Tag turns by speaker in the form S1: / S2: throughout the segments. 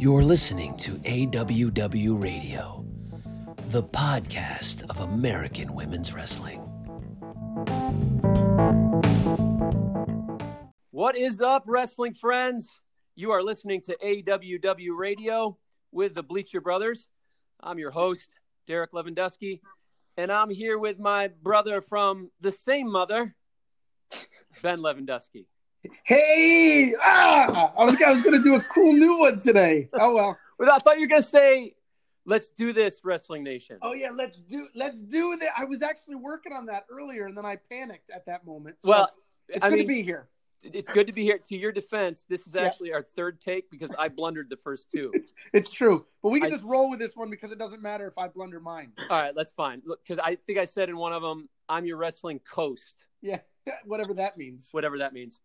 S1: You're listening to AWW Radio, the podcast of American Women's Wrestling.
S2: What is up, wrestling friends? You are listening to AWW Radio with the Bleacher Brothers. I'm your host, Derek Levendusky, and I'm here with my brother from the same mother, Ben Levendusky.
S3: Hey, ah, I was I was gonna do a cool new one today. Oh well.
S2: But I thought you were gonna say, "Let's do this, Wrestling Nation."
S3: Oh yeah, let's do let's do that. I was actually working on that earlier, and then I panicked at that moment. So
S2: well,
S3: it's
S2: I
S3: good
S2: mean,
S3: to be here.
S2: it's good to be here. To your defense, this is
S3: Yeah.
S2: actually our third take because I blundered the first two.
S3: It's true, but we can
S2: I-
S3: just roll with this one because it doesn't matter if I blunder mine.
S2: All right, that's fine. Look, because I think I said in one of them, "I'm your wrestling coast."
S3: Yeah, whatever that means.
S2: whatever that means.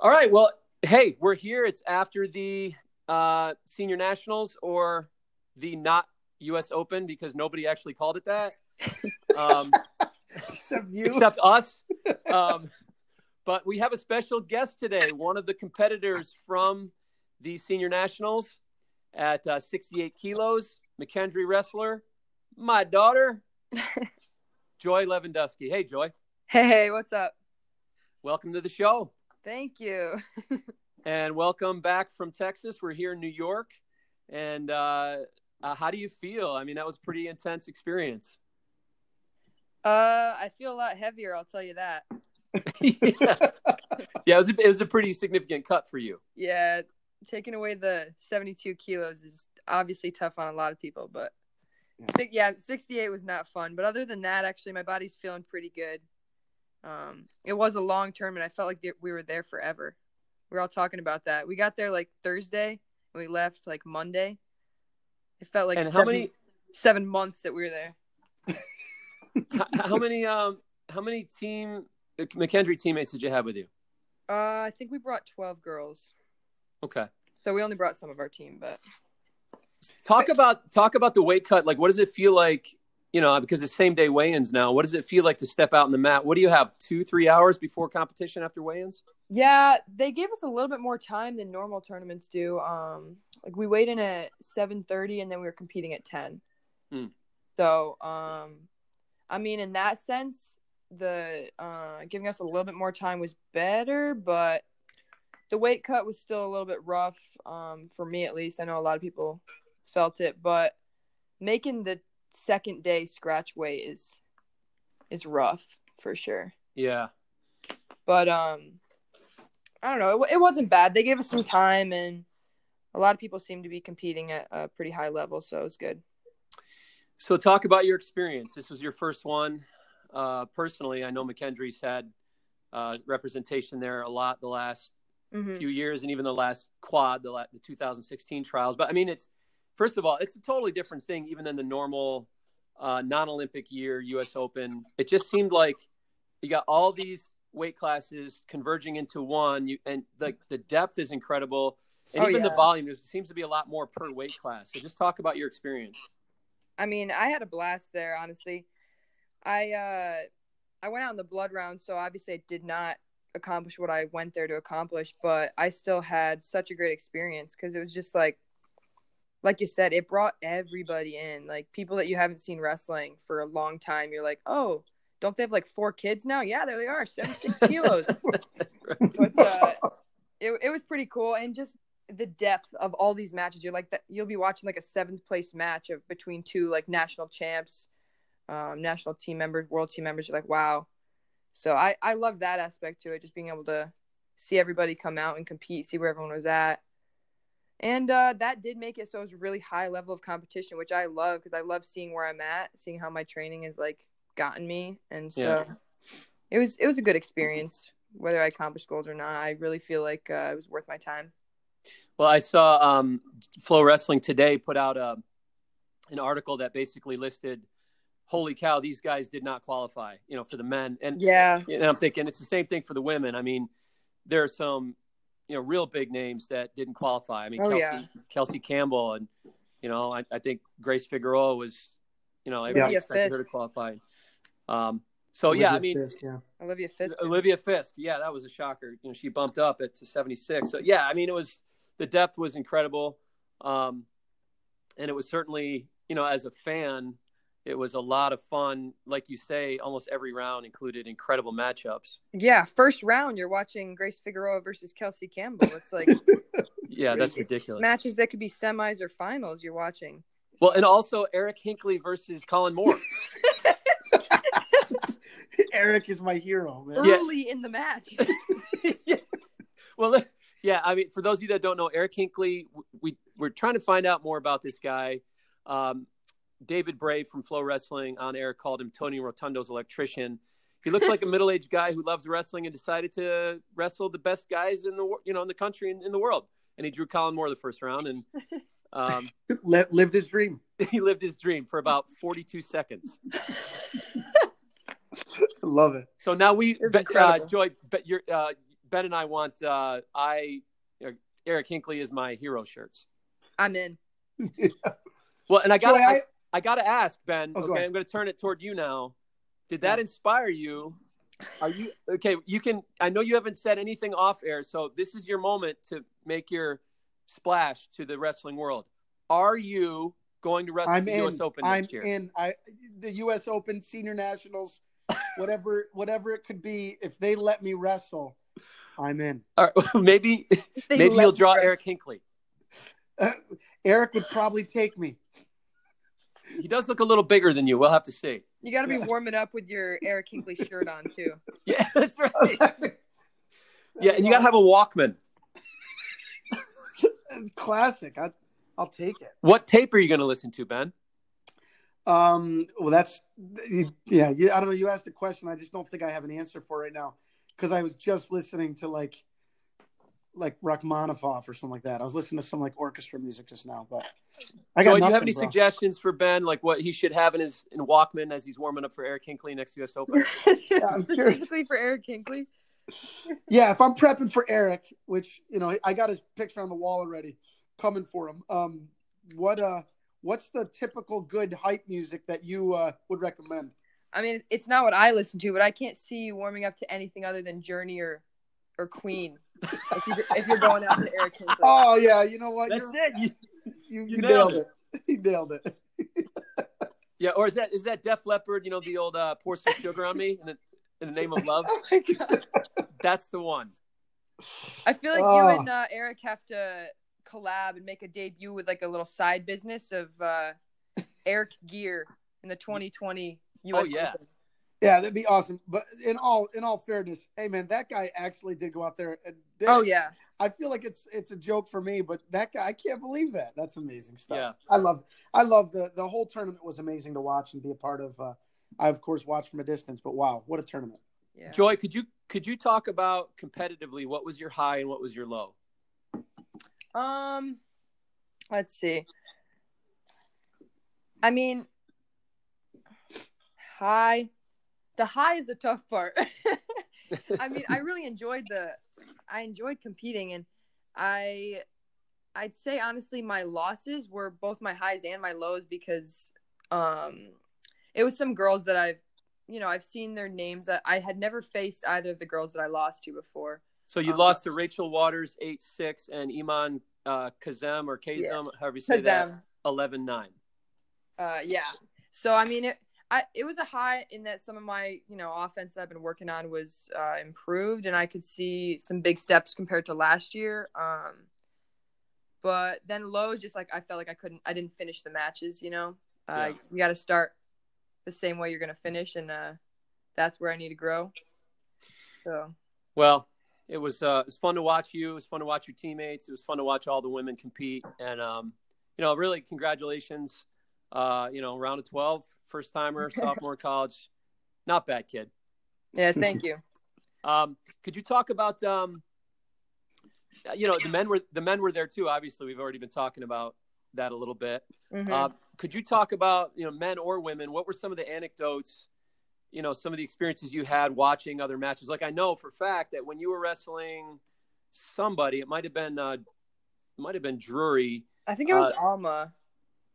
S2: All right. Well, hey, we're here. It's after the uh, senior nationals or the not U.S. Open because nobody actually called it that, um,
S3: Except you.
S2: except us. Um, but we have a special guest today, one of the competitors from the senior nationals at uh, 68 kilos, McKendree wrestler, my daughter, Joye Levendusky. Hey, Joye.
S4: Hey, what's up?
S2: Welcome to the show.
S4: Thank you.
S2: and welcome back from Texas. We're here in New York, and uh, uh, how do you feel? I mean, that was a pretty intense experience.
S4: Uh, I feel a lot heavier. I'll tell you that.
S2: yeah. yeah, it was a, it was a pretty significant cut for you.
S4: Yeah, taking away the 72 kilos is obviously tough on a lot of people, but
S3: Yeah.
S4: yeah, 68 was not fun. But other than that, actually, my body's feeling pretty good. Um, it was a long term, and I felt like we were there forever. We were all talking about that. We got there like Thursday, and we left like Monday. It felt like
S2: and
S4: seven,
S2: how many
S4: seven months that we were there.
S2: how, how many um how many team McKendree teammates did you have with you?
S4: Uh, I think we brought 12 girls.
S2: Okay.
S4: So we only brought some of our team, but
S2: Talk about talk about the weight cut. Like, what does it feel like? You know, because it's same day weigh-ins now. What does it feel like to step out on the mat? What do you have? Two, three hours before competition after weigh-ins?
S4: yeah, they gave us a little bit more time than normal tournaments do. Um, like we weighed in at 7:30 and then we were competing at 10.
S2: Hmm.
S4: So, um, I mean, in that sense, the uh, giving us a little bit more time was better, but the weight cut was still a little bit rough um, for me at least. I know a lot of people felt it, but making the second day scratch weight is is rough for sure.
S2: Yeah.
S4: But um, I don't know. It, it wasn't bad. They gave us some time, and a lot of people seem to be competing at a pretty high level, so it was good.
S2: So, talk about your experience. This was your first one. Uh, personally, I know McKendree's had uh, representation there a lot the last
S4: Mm-hmm.
S2: few years, and even the last quad, the, la- the 2016 trials. But I mean, it's first of all, it's a totally different thing, even than the normal uh, non-Olympic year U.S. Open. It just seemed like you got all these weight classes converging into one, you, and like the depth is incredible, and
S4: Oh,
S2: even the volume. There seems to be a lot more per weight class. So, just talk about your experience.
S4: I mean, I had a blast there. Honestly, I uh, I went out in the blood round, so obviously I did not accomplish what I went there to accomplish, but I still had such a great experience because it was just like, like you said, it brought everybody in, like people that you haven't seen wrestling for a long time. You're like, oh, don't they have like four kids now? Yeah, there they are, seventy six kilos. but uh, it it was pretty cool, and just the depth of all these matches. You're like that. You'll be watching like a seventh place match of between two like national champs, um, national team members, world team members. You're like, wow. So I I love that aspect to it, just being able to see everybody come out and compete, see where everyone was at. And uh, that did make it so it was a really high level of competition, which I love because I love seeing where I'm at, seeing how my training has like gotten me, and so
S2: Yeah.
S4: it was it was a good experience. Whether I accomplished goals or not, I really feel like uh, it was worth my time.
S2: Well, I saw um, FloWrestling today put out a, an article that basically listed, "Holy cow, these guys did not qualify." You know, for the men, and
S4: Yeah,
S2: and I'm thinking it's the same thing for the women. I mean, there are some, you know, real big names that didn't qualify. I mean,
S4: Oh,
S2: Kelsey,
S4: yeah.
S2: Kelsey Campbell, and you know, I, I think Grace Figueroa was, you know,
S4: Olivia
S2: everybody expected her to qualify. Um, so yeah, I mean,
S3: Fisk, yeah.
S4: Olivia Fisk.
S2: Olivia Fisk, yeah, that was a shocker. You know, she bumped up it to 76. So yeah, I mean, it was the depth was incredible. Um, and it was certainly, you know, as a fan, it was a lot of fun. Like you say, almost every round included incredible matchups.
S4: Yeah, first round you're watching Grace Figueroa versus Kelsey Campbell. It's like
S2: Yeah, that's ridiculous.
S4: matches that could be semis or finals you're watching.
S2: Well, and also Eric Hinkley versus Colin Moore.
S3: Eric is my hero, man.
S2: Yeah.
S4: Early in the match.
S2: yeah. Well, yeah. I mean, for those of you that don't know, Eric Hinkley, we we're trying to find out more about this guy. Um, David Bray from FloWrestling on air called him Tony Rotundo's electrician. He looks like a middle-aged guy who loves wrestling and decided to wrestle the best guys in the you know in the country and in the world. And he drew Colin Moore the first round, and um,
S3: Li- lived his dream.
S2: he lived his dream for about 42 seconds.
S3: Love it.
S2: So now we,
S4: was
S2: Ben- uh. Joye, but you're, uh, Ben and I want uh, I uh, Eric Hinkley is my hero shirts.
S4: I'm in.
S2: Well, and I got
S3: Joye,
S2: I,
S3: I-
S2: I got to ask Ben.
S3: Oh,
S2: okay,
S3: ahead.
S2: I'm going to turn it toward you now. Did that inspire you? Are you okay? You can. I know you haven't said anything off air, so this is your moment to make your splash to the wrestling world. Are you going to wrestle
S3: I'm
S2: the
S3: in.
S2: U.S. Open
S3: I'm
S2: next year?
S3: in. I the U.S. Open, Senior Nationals, whatever, whatever it could be. If they let me wrestle, I'm in.
S2: All right, maybe maybe you'll draw Eric Hinkley.
S3: Uh, Eric would probably take me.
S2: He does look a little bigger than you. We'll have to see.
S4: You got to be
S3: Yeah.
S4: warming up with your Eric Hinkley shirt on too.
S2: Yeah, that's right. Yeah, and you got to have a Walkman.
S3: classic. I, I'll take it.
S2: What tape are you going to listen to, Ben?
S3: Um, well, that's yeah. You, I don't know. You asked a question. I just don't think I have an answer for right now because I was just listening to like like Rachmaninoff or something like that. I was listening to some like orchestra music just now, but I got
S2: Joye, do you have any
S3: bro.
S2: suggestions for Ben, like what he should have in his in Walkman as he's warming up for Eric Hinkley next U.S. Open?
S3: I'm.
S4: Specifically for Eric Hinkley.
S3: Yeah, if I'm prepping for Eric, which you know I got his picture on the wall already, coming for him. Um, what uh, what's the typical good hype music that you uh would recommend?
S4: I mean, it's not what I listen to, but I can't see you warming up to anything other than Journey or or Queen. If, you're, if you're going out to Eric Hinkley.
S3: Oh yeah, you know what?
S2: That's
S3: You're-
S2: it. You-
S3: You,
S2: You
S3: you
S2: nailed
S3: nailed it. You nailed it.
S2: yeah, or is that is that Def Leppard? You know the old uh, "Pour Some Sugar on Me" in the, in the name of love.
S3: Oh my god.
S2: That's the one.
S4: I feel like
S3: Oh.
S4: you and uh, Eric have to collab and make a debut with like a little side business of uh, Eric Gear in the 2020 US
S2: Oh, yeah.
S4: Open.
S3: Yeah, that'd be awesome. But in all in all fairness, hey man, that guy actually did go out there. And they-
S4: Oh yeah.
S3: I feel like it's it's a joke for me, but that guy, I can't believe that. That's amazing stuff.
S2: Yeah.
S3: I love I love the the whole tournament was amazing to watch and be a part of. Uh, I of course watched from a distance, but wow, what a tournament!
S4: Yeah.
S2: Joye, could you could you talk about competitively what was your high and what was your low?
S4: Um, let's see. I mean, high. The high is the tough part. I mean, I really enjoyed the. I enjoyed competing, and I, I'd say honestly, my losses were both my highs and my lows because, um, it was some girls that I've, you know, I've seen their names. that I had never faced either of the girls that I lost to before.
S2: So you
S4: Um,
S2: lost to Rachel Waters eight six and Iman uh, Kazem or Kazem, however you say that,
S4: Kazem.
S2: eleven nine.
S4: Uh, yeah. So I mean, it I it was a high in that some of my you know offense that I've been working on was uh, improved, and I could see some big steps compared to last year. Um, but then lows, just like I felt like I couldn't, I didn't finish the matches. You know, uh,
S2: Yeah.
S4: you got to start the same way you're gonna finish, and uh, that's where I need to grow. So
S2: Well, it was uh, it was fun to watch you. It was fun to watch your teammates. It was fun to watch all the women compete, and um, you know, really, congratulations. Uh, you know, round of twelve, first timer, sophomore in college, not bad, kid.
S4: yeah, thank you.
S2: Um, could you talk about um, you know, the men were the men were there too. Obviously, we've already been talking about that a little bit.
S4: Mhm.
S2: Uh, could you talk about you know men or women? What were some of the anecdotes? You know, some of the experiences you had watching other matches. Like I know for a fact that when you were wrestling somebody, it might have been uh, it might have been Drury.
S4: I think it was
S2: uh,
S4: Alma.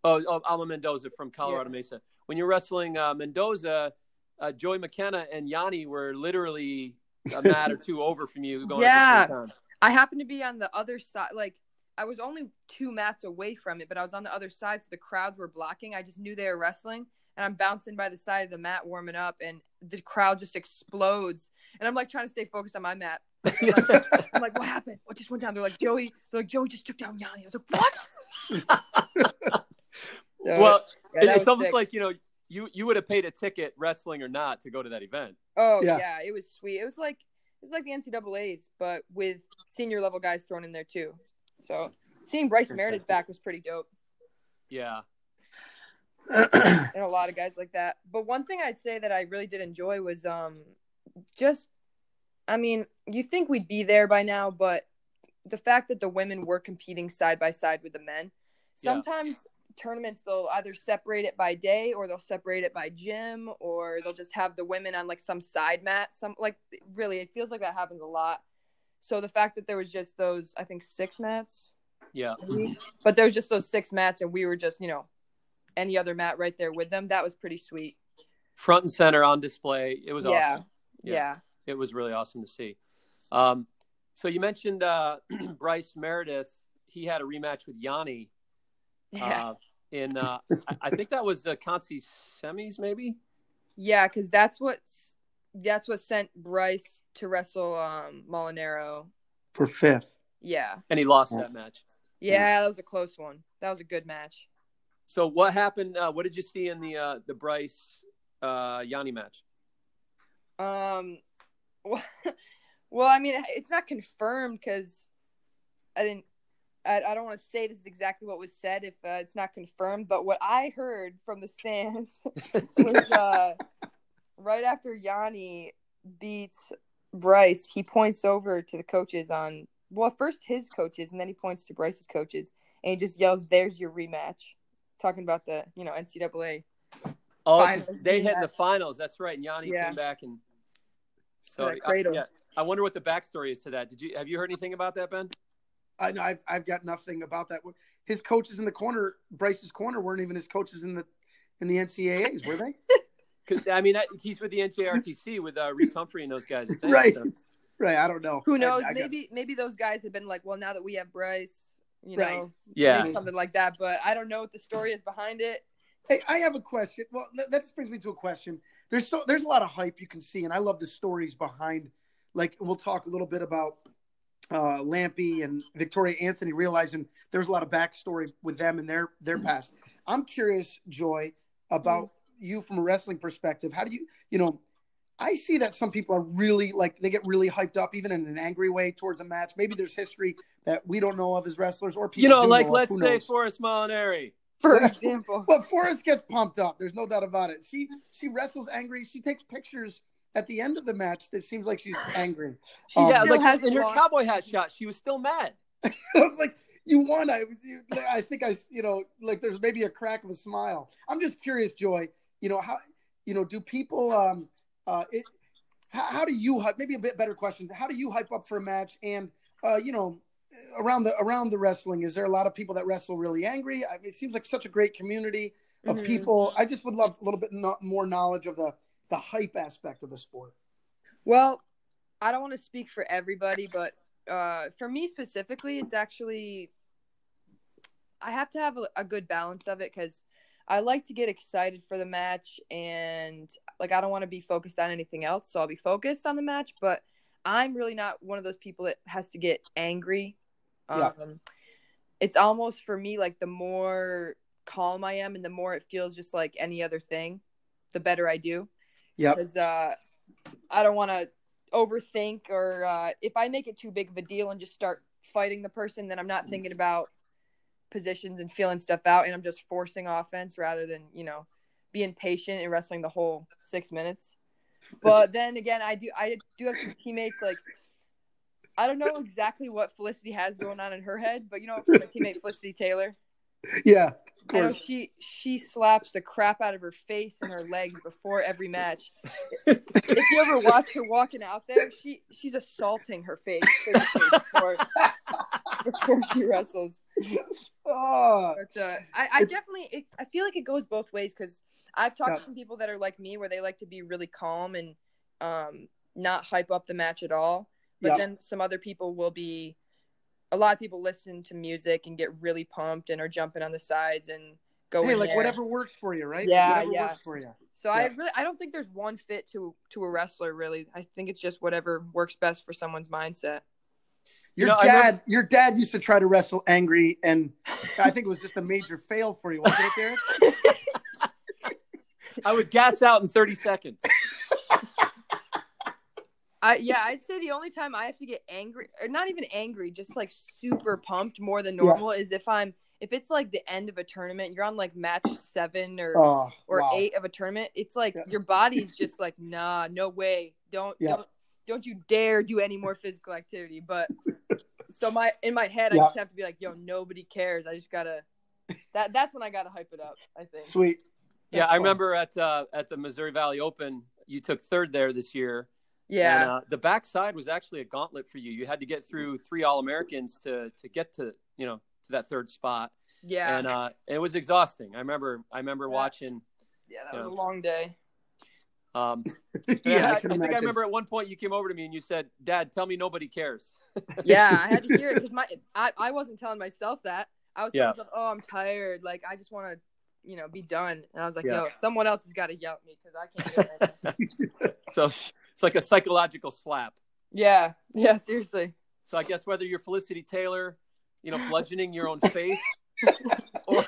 S2: Oh, oh Alma Mendoza from Colorado Mesa. When you're wrestling uh, Mendoza, uh, Joey McKenna and Yianni were literally a mat or two over from you going
S4: Yeah.
S2: at the same time.
S4: I happened to be on the other side. Like I was only two mats away from it, but I was on the other side, so the crowds were blocking. I just knew they were wrestling, and I'm bouncing by the side of the mat, warming up, and the crowd just explodes, and I'm like trying to stay focused on my mat. I'm like, I'm like, what happened? What just went down? They're like, Joey. They're like, Joey just took down Yianni. I was like, what? So,
S2: well,
S4: yeah,
S2: it- it's almost
S4: sick.
S2: like you know you you would have paid a ticket, wrestling or not, to go to that event.
S4: Oh
S3: Yeah.
S4: yeah. it was sweet. It was like it was like the NCAA's, but with senior level guys thrown in there too. So seeing Bryce Meredith back was pretty dope,
S2: Yeah,
S4: and a lot of guys like that. But one thing I'd say that I really did enjoy was um just, I mean, you think we'd be there by now, but the fact that the women were competing side by side with the men.
S2: Yeah.
S4: Tournaments they'll either separate it by day or they'll separate it by gym or they'll just have the women on like some side mat some like really it feels like that happens a lot so the fact that there was just those i think six mats
S2: yeah.
S4: maybe, but there was just those six mats and we were just you know any other mat right there with them that was pretty sweet
S2: Front and center on display. It was
S4: yeah
S2: awesome.
S4: yeah,
S2: It was really awesome to see. Um, so you mentioned uh, Bryce Meredith. He had a rematch with Yianni
S4: yeah
S2: uh, in uh, I, I think that was the Consi semis, maybe.
S4: yeah because that's what that's what sent bryce to wrestle um molinaro
S3: For fifth.
S4: yeah
S2: And he lost
S3: Yeah.
S2: that match.
S4: yeah that was a close one that was a good match
S2: So what happened? Uh, what did you see in the uh, the Bryce uh, Yianni match?
S4: Um, well, well, I mean, it's not confirmed because I didn't. I, I don't want to say this is exactly what was said if uh, it's not confirmed, but what I heard from the stands was uh, right after Yianni beats Bryce, he points over to the coaches on well, first his coaches, and then he points to Bryce's coaches, and he just yells, "There's your rematch," talking about the you know NCAA.
S2: Oh, they had in the finals. That's right. And Yianni
S4: Yeah.
S2: came back and so I, yeah. I wonder what the backstory is to that. Did you have you heard anything about that, Ben?
S3: I know I've, I've got nothing about that. His coaches in the corner, Bryce's corner, weren't even his coaches in the in the NCAA's, were they?
S2: Because I mean, that, he's with the NJRTC with uh, Reece Humphrey and those guys. I think,
S3: Right.
S2: so.
S3: Right. I don't know.
S4: Who knows?
S3: I got-
S4: maybe maybe those guys have been like, well, now that we have Bryce, you
S3: Right.
S4: know,
S2: Yeah.
S4: maybe something like that. But I don't know what the story is behind it.
S3: Hey, I have a question. Well, that, that just brings me to a question. There's so there's a lot of hype you can see, and I love the stories behind. Like we'll talk a little bit about uh, Lampe and Victoria Anthony realizing there's a lot of backstory with them and their their past. I'm curious, Joye, about you from a wrestling perspective. How do you, you know, I see that some people are really like they get really hyped up, even in an angry way towards a match. Maybe there's history that we don't know of as wrestlers, or people
S2: You know, like
S3: know
S2: let's
S3: Who
S2: say
S3: knows?
S2: Forrest Molinari.
S4: For example,
S3: Well, Forrest gets pumped up. There's no doubt about it. She she wrestles angry. She takes pictures at the end of the match that seems like she's angry.
S4: She
S3: Um,
S2: yeah, like
S4: hasn't
S2: in her
S4: lost.
S2: cowboy hat shot, she was still mad.
S3: I was like, "You won." I you- I think I you know like there's maybe a crack of a smile. I'm just curious, Joye. You know how you know do people um uh it how, how do you hype? Maybe a bit better question. How do you hype up for a match? And uh you know around the around the wrestling, is there a lot of people that wrestle really angry? I mean, it seems like such a great community of
S4: Mhm.
S3: people. I just would love a little bit no, more knowledge of the the hype aspect of the sport.
S4: well, I don't want to speak for everybody, but uh, for me specifically, it's actually I have to have a, a good balance of it because I like to get excited for the match and like I don't want to be focused on anything else, so I'll be focused on the match. But I'm really not one of those people that has to get angry.
S3: Yeah.
S4: Um, it's almost for me like the more calm I am and the more it feels just like any other thing, the better I do
S3: Yep.
S4: because uh, I don't want to overthink or uh, if I make it too big of a deal and just start fighting the person, then I'm not thinking about positions and feeling stuff out, and I'm just forcing offense rather than you know being patient and wrestling the whole six minutes. But then again, I do I do have some teammates like. I don't know exactly what Felicity has going on in her head, but you know, my teammate Felicity Taylor,
S3: Yeah, of course.
S4: she she slaps the crap out of her face and her legs before every match. if you ever watch her walking out there, she she's assaulting her face before, before she wrestles.
S3: Oh,
S4: But uh, I, I definitely it, I feel like it goes both ways because I've talked to some people that are like me where they like to be really calm and um not hype up the match at all. But then some other people will be a lot of people listen to music and get really pumped and are jumping on the sides and go
S3: Hey, like
S4: there.
S3: whatever works for you, right?
S4: Yeah,
S3: whatever
S4: yeah.
S3: works for you.
S4: So I really I don't think there's one fit to to a wrestler really. I think it's just whatever works best for someone's mindset.
S3: Your
S2: know,
S3: dad,
S2: remember-
S3: your dad used to try to wrestle angry, and I think it was just a major fail for you, wasn't it, Derek?
S2: I would gas out in 30 seconds.
S4: I yeah, I'd say the only time I have to get angry or not even angry, just like super pumped more than
S3: Yeah.
S4: normal is if I'm if it's like the end of a tournament, you're on like match 7 or
S3: Oh,
S4: or
S3: wow.
S4: 8 of a tournament, it's like
S3: Yeah.
S4: your body's just like, "Nah, no way. Don't
S3: Yeah.
S4: don't don't you dare do any more physical activity." But so my in my head
S3: Yeah.
S4: I just have to be like, "Yo, nobody cares. I just got to that that's when I got to hype it up, I think.
S3: Sweet.
S2: Yeah,
S3: That's
S2: I remember at uh, at the Missouri Valley Open, you took third there this year.
S4: Yeah.
S2: And, uh, the backside was actually a gauntlet for you. You had to get through three All Americans to to get to you know to that third spot,
S4: yeah.
S2: and uh, it was exhausting. I remember I remember
S4: Yeah.
S2: watching.
S4: yeah, that
S2: yeah.
S4: was a long day.
S2: Um,
S3: yeah,
S2: I,
S3: I
S2: I think I remember at one point you came over to me and you said, "Dad, tell me nobody cares."
S4: yeah, I had to hear it because my I, I wasn't telling myself that. I was telling
S2: Yeah.
S4: myself, "Oh, I'm tired. Like I just want to, you know, be done." And I was like,
S2: Yeah.
S4: "Yo, someone else has got to yell at me because I can't." Do it.
S2: So it's like a psychological slap.
S4: yeah, yeah, seriously.
S2: So I guess whether you're Felicity Taylor, you know, bludgeoning your own face, or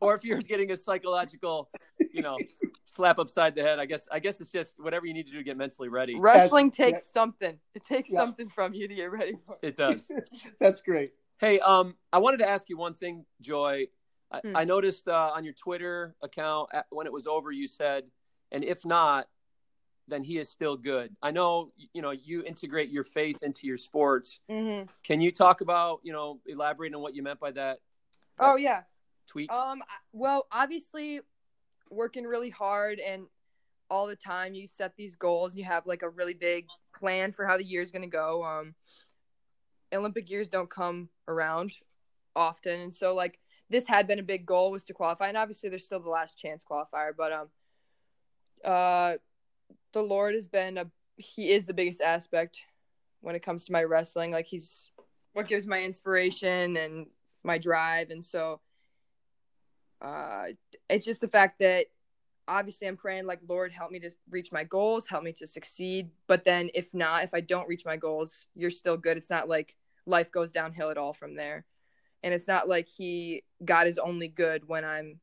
S2: or if you're getting a psychological, you know, slap upside the head, I guess I guess it's just whatever you need to do to get mentally ready.
S4: Wrestling
S3: yeah.
S4: takes something. It takes
S3: Yeah.
S4: something from you to get ready for. it.
S2: It does.
S3: That's great.
S2: Hey, um, I wanted to ask you one thing, Joye. I,
S4: Hmm.
S2: I noticed uh, on your Twitter account at, when it was over, you said, "And if not, then he is still good." I know, you know, you integrate your faith into your sports.
S4: hmm
S2: Can you talk about, you know, elaborate on what you meant by that
S4: Oh yeah.
S2: tweet?
S4: Um. Well, obviously, working really hard and all the time, you set these goals. You have like a really big plan for how the year's gonna go. Um, Olympic years don't come around often, and so like this had been a big goal was to qualify, and obviously there's still the last chance qualifier, but um, uh, the Lord has been a he is the biggest aspect when it comes to my wrestling. Like he's what gives my inspiration and my drive, and so uh, it's just the fact that obviously I'm praying like Lord help me to reach my goals, help me to succeed. But then if not, if I don't reach my goals, you're still good. It's not like life goes downhill at all from there. And it's not like he God is only good when I'm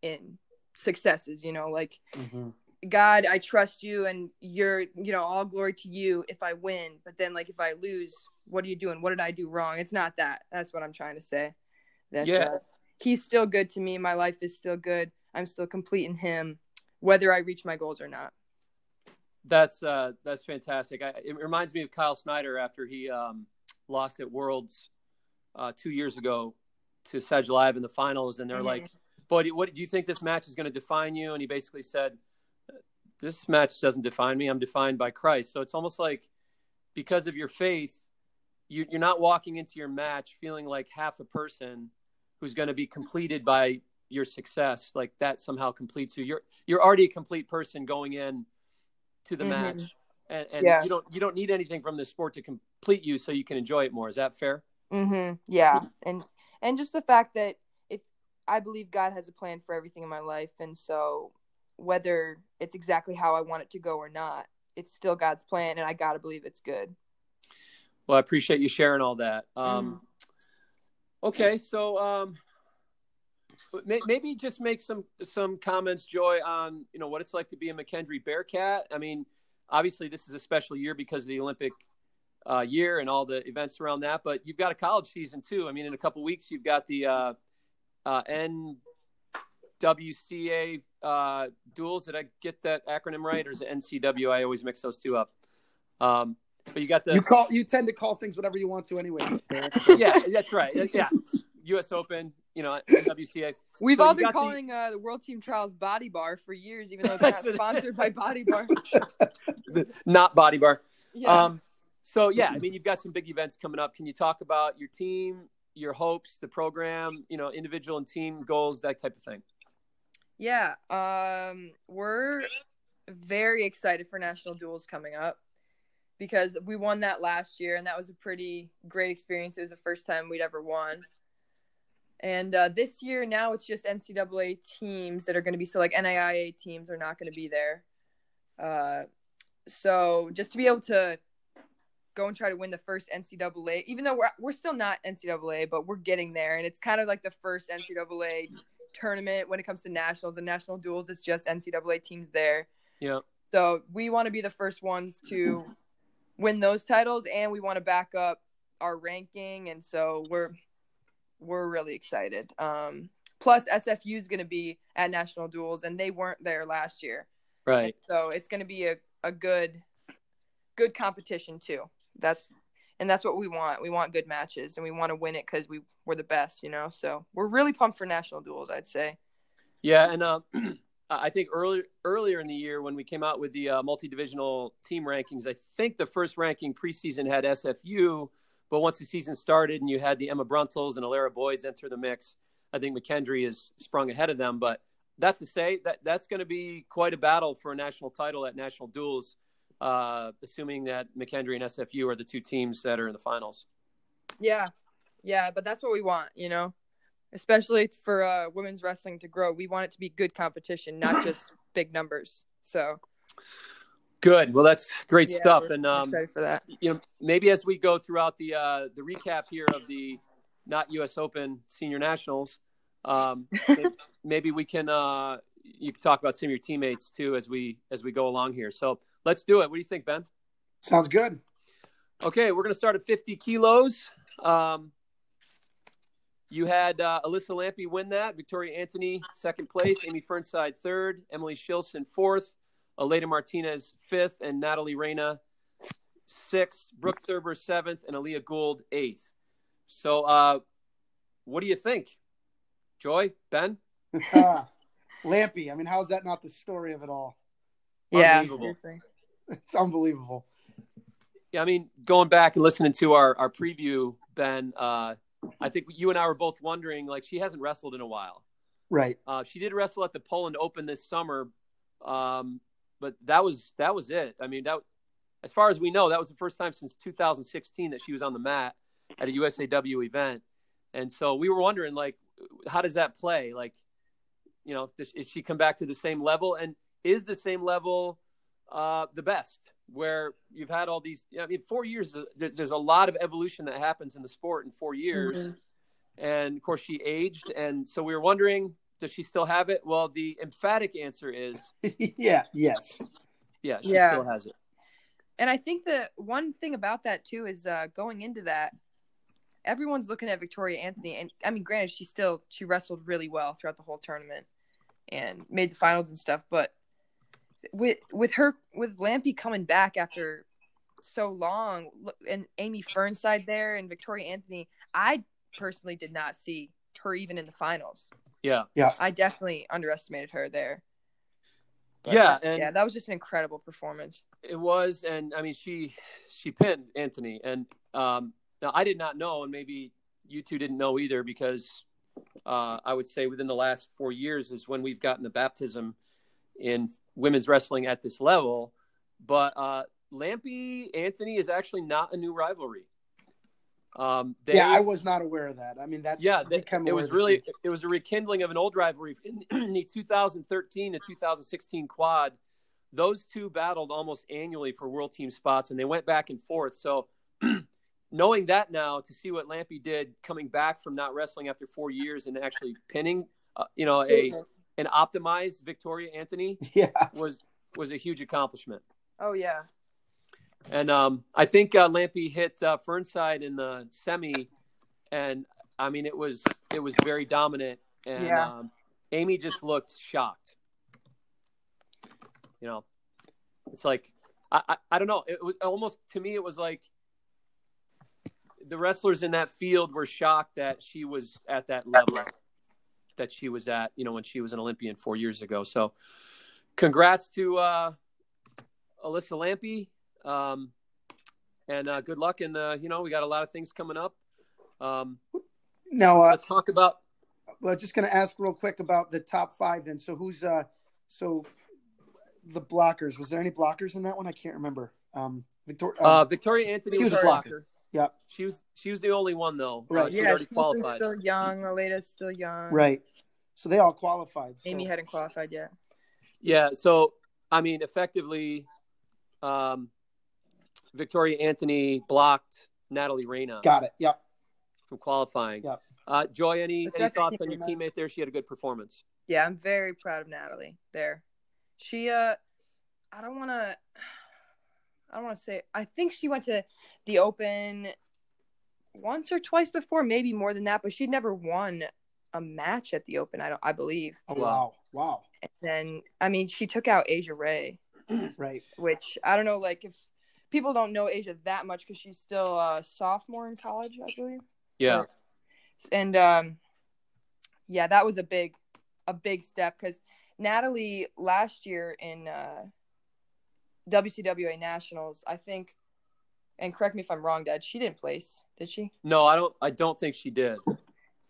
S4: in successes, you know, like
S3: Mhm.
S4: God, I trust you and you're, you know, all glory to you if I win. But then like if I lose, what are you doing? What did I do wrong? It's not that. That's what I'm trying to say. That
S2: Yeah.
S4: uh, he's still good to me. My life is still good. I'm still complete in him, whether I reach my goals or not.
S2: That's uh, that's fantastic. I, it reminds me of Kyle Snyder after he um, lost at Worlds uh, two years ago to Sadulaev in the finals, and they're like, "But what do you think this match is going to define you?" And he basically said, "This match doesn't define me. I'm defined by Christ." So it's almost like because of your faith, you, you're not walking into your match feeling like half a person who's going to be completed by your success. Like that somehow completes you. You're you're already a complete person going in to the
S4: Mhm.
S2: match, and, and
S4: Yeah.
S2: you don't you don't need anything from the sport to complete you, so you can enjoy it more. Is that fair?
S4: Mm-hmm. Yeah, and and just the fact that if I believe God has a plan for everything in my life, and so whether it's exactly how I want it to go or not, it's still God's plan, and I gotta believe it's good.
S2: Well, I appreciate you sharing all that. Um, Okay, so um, may- maybe just make some some comments, Joye, on you know what it's like to be a McKendree Bearcat. I mean, obviously this is a special year because of the Olympic uh, year and all the events around that, but you've got a college season too. I mean, in a couple weeks you've got the uh, uh, NWCA uh, duels. Did I get that acronym right, or is it NCW? I always mix those two up. Um, but you got the
S3: You call you tend to call things whatever you want to anyway.
S2: Yeah, that's right. Yeah, U.S. Open, you know, WCA.
S4: We've
S2: So
S4: all been
S2: got the-
S4: calling uh, the World Team Trials Body Bar for years, even though it's not sponsored by Body Bar.
S2: not Body Bar.
S4: Yeah.
S2: Um, so yeah, I mean, you've got some big events coming up. Can you talk about your team, your hopes, the program, you know, individual and team goals, that type of thing?
S4: Yeah, um, we're very excited for national duels coming up. because we won that last year, and that was a pretty great experience. It was the first time we'd ever won. And uh, this year, now it's just NCAA teams that are going to be so like NAIA teams are not going to be there. Uh, so just to be able to go and try to win the first NCAA, even though we're we're still not NCAA, but we're getting there, and it's kind of like the first NCAA tournament when it comes to nationals and national duels. It's just NCAA teams there.
S2: Yeah.
S4: So we want to be the first ones to win those titles, and we want to back up our ranking, and so we're we're really excited. Um, plus, SFU is going to be at national duels, and they weren't there last year.
S2: Right.
S4: So it's going to be a, a good good competition too. That's and that's what we want. We want good matches and we want to win it cuz we we're the best, you know. So we're really pumped for national duels, I'd say.
S2: Yeah, and uh, I think earlier earlier in the year when we came out with the uh, multi-divisional team rankings, I think the first ranking preseason had SFU, but once the season started and you had the Emma Bruntils and Alara Boyds enter the mix, I think McKendree has sprung ahead of them. But that's to say that that's going to be quite a battle for a national title at national duels, uh, assuming that McKendree and SFU are the two teams that are in the finals.
S4: Yeah. Yeah, but that's what we want, you know. Especially for uh, women's wrestling to grow, we want it to be good competition, not just big numbers. So
S2: good. Well, that's great
S4: yeah,
S2: stuff, and um,
S4: excited for that.
S2: you know, maybe as we go throughout the uh, the recap here of the not U.S. Open Senior Nationals, um, maybe, maybe we can uh, you can talk about some of your teammates too as we as we go along here. So let's do it. What do you think, Ben?
S3: Sounds good.
S2: Okay, we're going to start at 50 kilos. Um, you had uh, Alyssa Lampe win that. Victoria Anthony second place. Amy Fernside third. Emily Shilson fourth. Aleda Martinez fifth, and Natalie Reyna sixth. Brooke Thurber seventh, and Aaliyah Gould eighth. So, uh, what do you think, Joye, Ben?
S3: Lampe. I mean, how's that not the story of it all?
S4: Yeah.
S3: It's unbelievable.
S2: Yeah, I mean, going back and listening to our our preview, Ben, uh, I think you and I were both wondering, like, she hasn't wrestled in a while.
S3: Right.
S2: Uh, she did wrestle at the Poland Open this summer, um, but that was that was it. I mean, that as far as we know, that was the first time since 2016 that she was on the mat at a USAW event. And so we were wondering, like, how does that play? Like, you know, does, is she come back to the same level? And is the same level uh, the best? Where you've had all these, I mean, four years. There's, there's a lot of evolution that happens in the sport in four years.
S4: Mhm.
S2: And of course, she aged, and so we were wondering, does she still have it? Well, the emphatic answer is
S3: yeah. Yes.
S2: yeah, she
S4: Yeah.
S2: still has it.
S4: And I think that one thing about that too is uh, going into that, everyone's looking at Victoria Anthony, and I mean, granted, she still she wrestled really well throughout the whole tournament and made the finals and stuff. But with with her with Lampe coming back after so long, and Amy Fernside there and Victoria Anthony, I personally did not see her even in the finals.
S2: Yeah, yeah,
S4: I definitely underestimated her there. But
S2: Yeah,
S4: that-
S2: and-
S4: yeah, that was just an incredible performance.
S2: it was, and I mean, she she pinned Anthony, and um, now I did not know, and maybe you two didn't know either, because uh, I would say within the last four years is when we've gotten the baptism in women's wrestling at this level. But uh, Lampe Anthony is actually not a new rivalry. Um, they,
S3: yeah, I was not aware of that. I mean, that.
S2: yeah, they, it was really
S3: week.
S2: it was a rekindling of an old rivalry in, in the 2013 to 2016 quad. Those two battled almost annually for world team spots, and they went back and forth. So, knowing that now, to see what Lampe did coming back from not wrestling after four years and actually pinning, uh, you know, a an optimized Victoria Anthony
S3: Yeah.
S2: was was a huge accomplishment.
S4: Oh yeah.
S2: And um, I think uh, Lampe hit uh, Fernside in the semi, and I mean it was it was very dominant. And
S4: Yeah.
S2: um, Amy just looked shocked. You know, it's like I, I I don't know. It was almost to me it was like the wrestlers in that field were shocked that she was at that level that she was at. You know, when she was an Olympian four years ago. So, congrats to uh, Alyssa Lampe. Um, and uh, good luck. And, uh, you know, we got a lot of things coming up. Um,
S3: Now, uh,
S2: let's talk about,
S3: well, just going to ask real quick about the top five. Then, so who's uh, so the blockers? Was there any blockers in that one? I can't remember. Um, Victoria.
S2: Uh, Victoria Anthony
S3: She
S2: was,
S3: was
S2: a
S3: a blocker.
S2: blocker.
S3: Yep.
S2: She was she was the only one though. Uh,
S3: Right.
S2: she
S4: yeah,
S2: already
S4: Houston's
S2: qualified.
S4: still young. Aleda's still young.
S3: right. So they all qualified. so-
S4: Amy hadn't qualified yet.
S2: Yeah. So I mean, effectively, um, Victoria Anthony blocked Natalie Reyna
S3: Got it. Yep.
S2: from qualifying.
S3: Yep.
S2: Uh, Joye, any, any thoughts on your
S4: Timmerman-
S2: teammate there? She had a good performance.
S4: Yeah, I'm very proud of Natalie there. She uh I don't wanna I don't wanna say I think she went to the open once or twice before, maybe more than that, but she'd never won a match at the open, I don't I believe.
S3: Oh
S2: Wow.
S3: wow. Wow.
S4: And then I mean she took out Asia Ray,
S3: Right.
S4: which I don't know, like if people don't know Asia that much because she's still a sophomore in college, I believe.
S2: Yeah.
S4: Or- and um yeah that was a big a big step because natalie last year in uh wcwa nationals i think and correct me if i'm wrong dad she didn't place did she
S2: No, I don't. I don't think she did.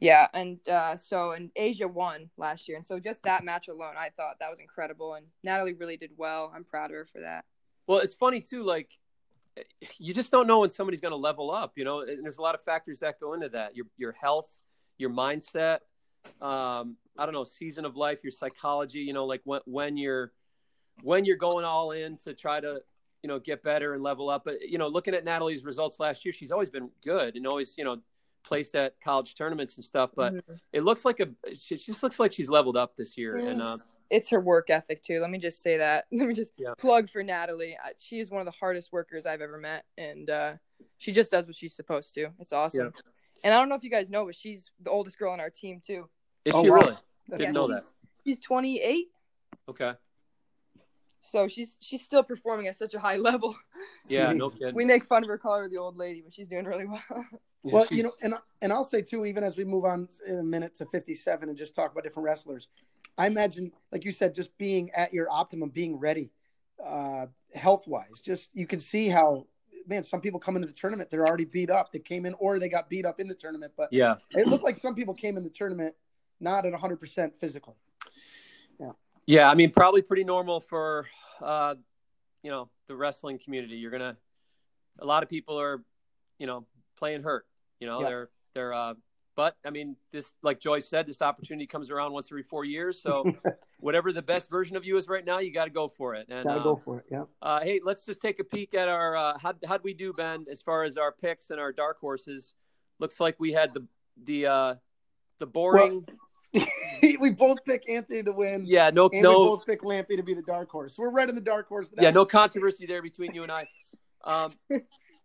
S4: yeah and uh so and asia won last year and so just that match alone i thought that was incredible and natalie really did well i'm proud of her for that
S2: Well, it's funny too. Like, you just don't know when somebody's going to level up. You know, and there's a lot of factors that go into that. Your your health, your mindset. Um, I don't know, season of life, your psychology. You know, like when when you're when you're going all in to try to you know get better and level up. But you know, looking at Natalie's results last year, she's always been good and always you know placed at college tournaments and stuff. But
S4: Mhm.
S2: it looks like a she, she just looks like she's leveled up this year. And uh,
S4: it's her work ethic too. Let me just say that. Let me just
S2: Yeah.
S4: plug for Natalie. Uh, She is one of the hardest workers I've ever met, and uh, she just does what she's supposed to. It's awesome. And I don't know if you guys know, but she's the oldest girl on our team too.
S2: is
S3: Oh,
S2: she
S3: wow.
S2: really? Didn't
S4: Yeah,
S2: know that.
S4: She's 28,
S2: Okay.
S4: So she's she's still performing at such a high level.
S2: Yeah, no kidding.
S4: We make fun of her, call her the old lady, but she's doing really well.
S2: Yeah,
S3: Well,
S2: she's-
S3: you know, and and I'll say too, even as we move on in a minute to 57 and just talk about different wrestlers, I imagine, like you said, just being at your optimum, being ready, uh, health wise, just you can see how, man, some people come into the tournament, they're already beat up. They came in or they got beat up in the tournament, but
S2: yeah.
S3: it looked like some people came in the tournament not at 100% physically.
S2: Yeah, I mean, probably pretty normal for, uh, you know, the wrestling community. You're gonna, a lot of people are, you know, playing hurt. You know,
S3: Yeah.
S2: they're they're. Uh, but I mean, this, like Joyce said, this opportunity comes around once every four years. So, whatever the best version of you is right now, you got to go for it. And
S3: Gotta
S2: uh,
S3: go for it. Yeah.
S2: uh, hey, let's just take a peek at our uh, how how'd we do, Ben, as far as our picks and our dark horses. Looks like we had the the uh, the boring.
S3: we both pick Anthony to win.
S2: yeah, no,
S3: And
S2: no,
S3: we both pick Lampe to be the dark horse. We're right in the dark horse. But
S2: yeah, no controversy there between you and I. Um,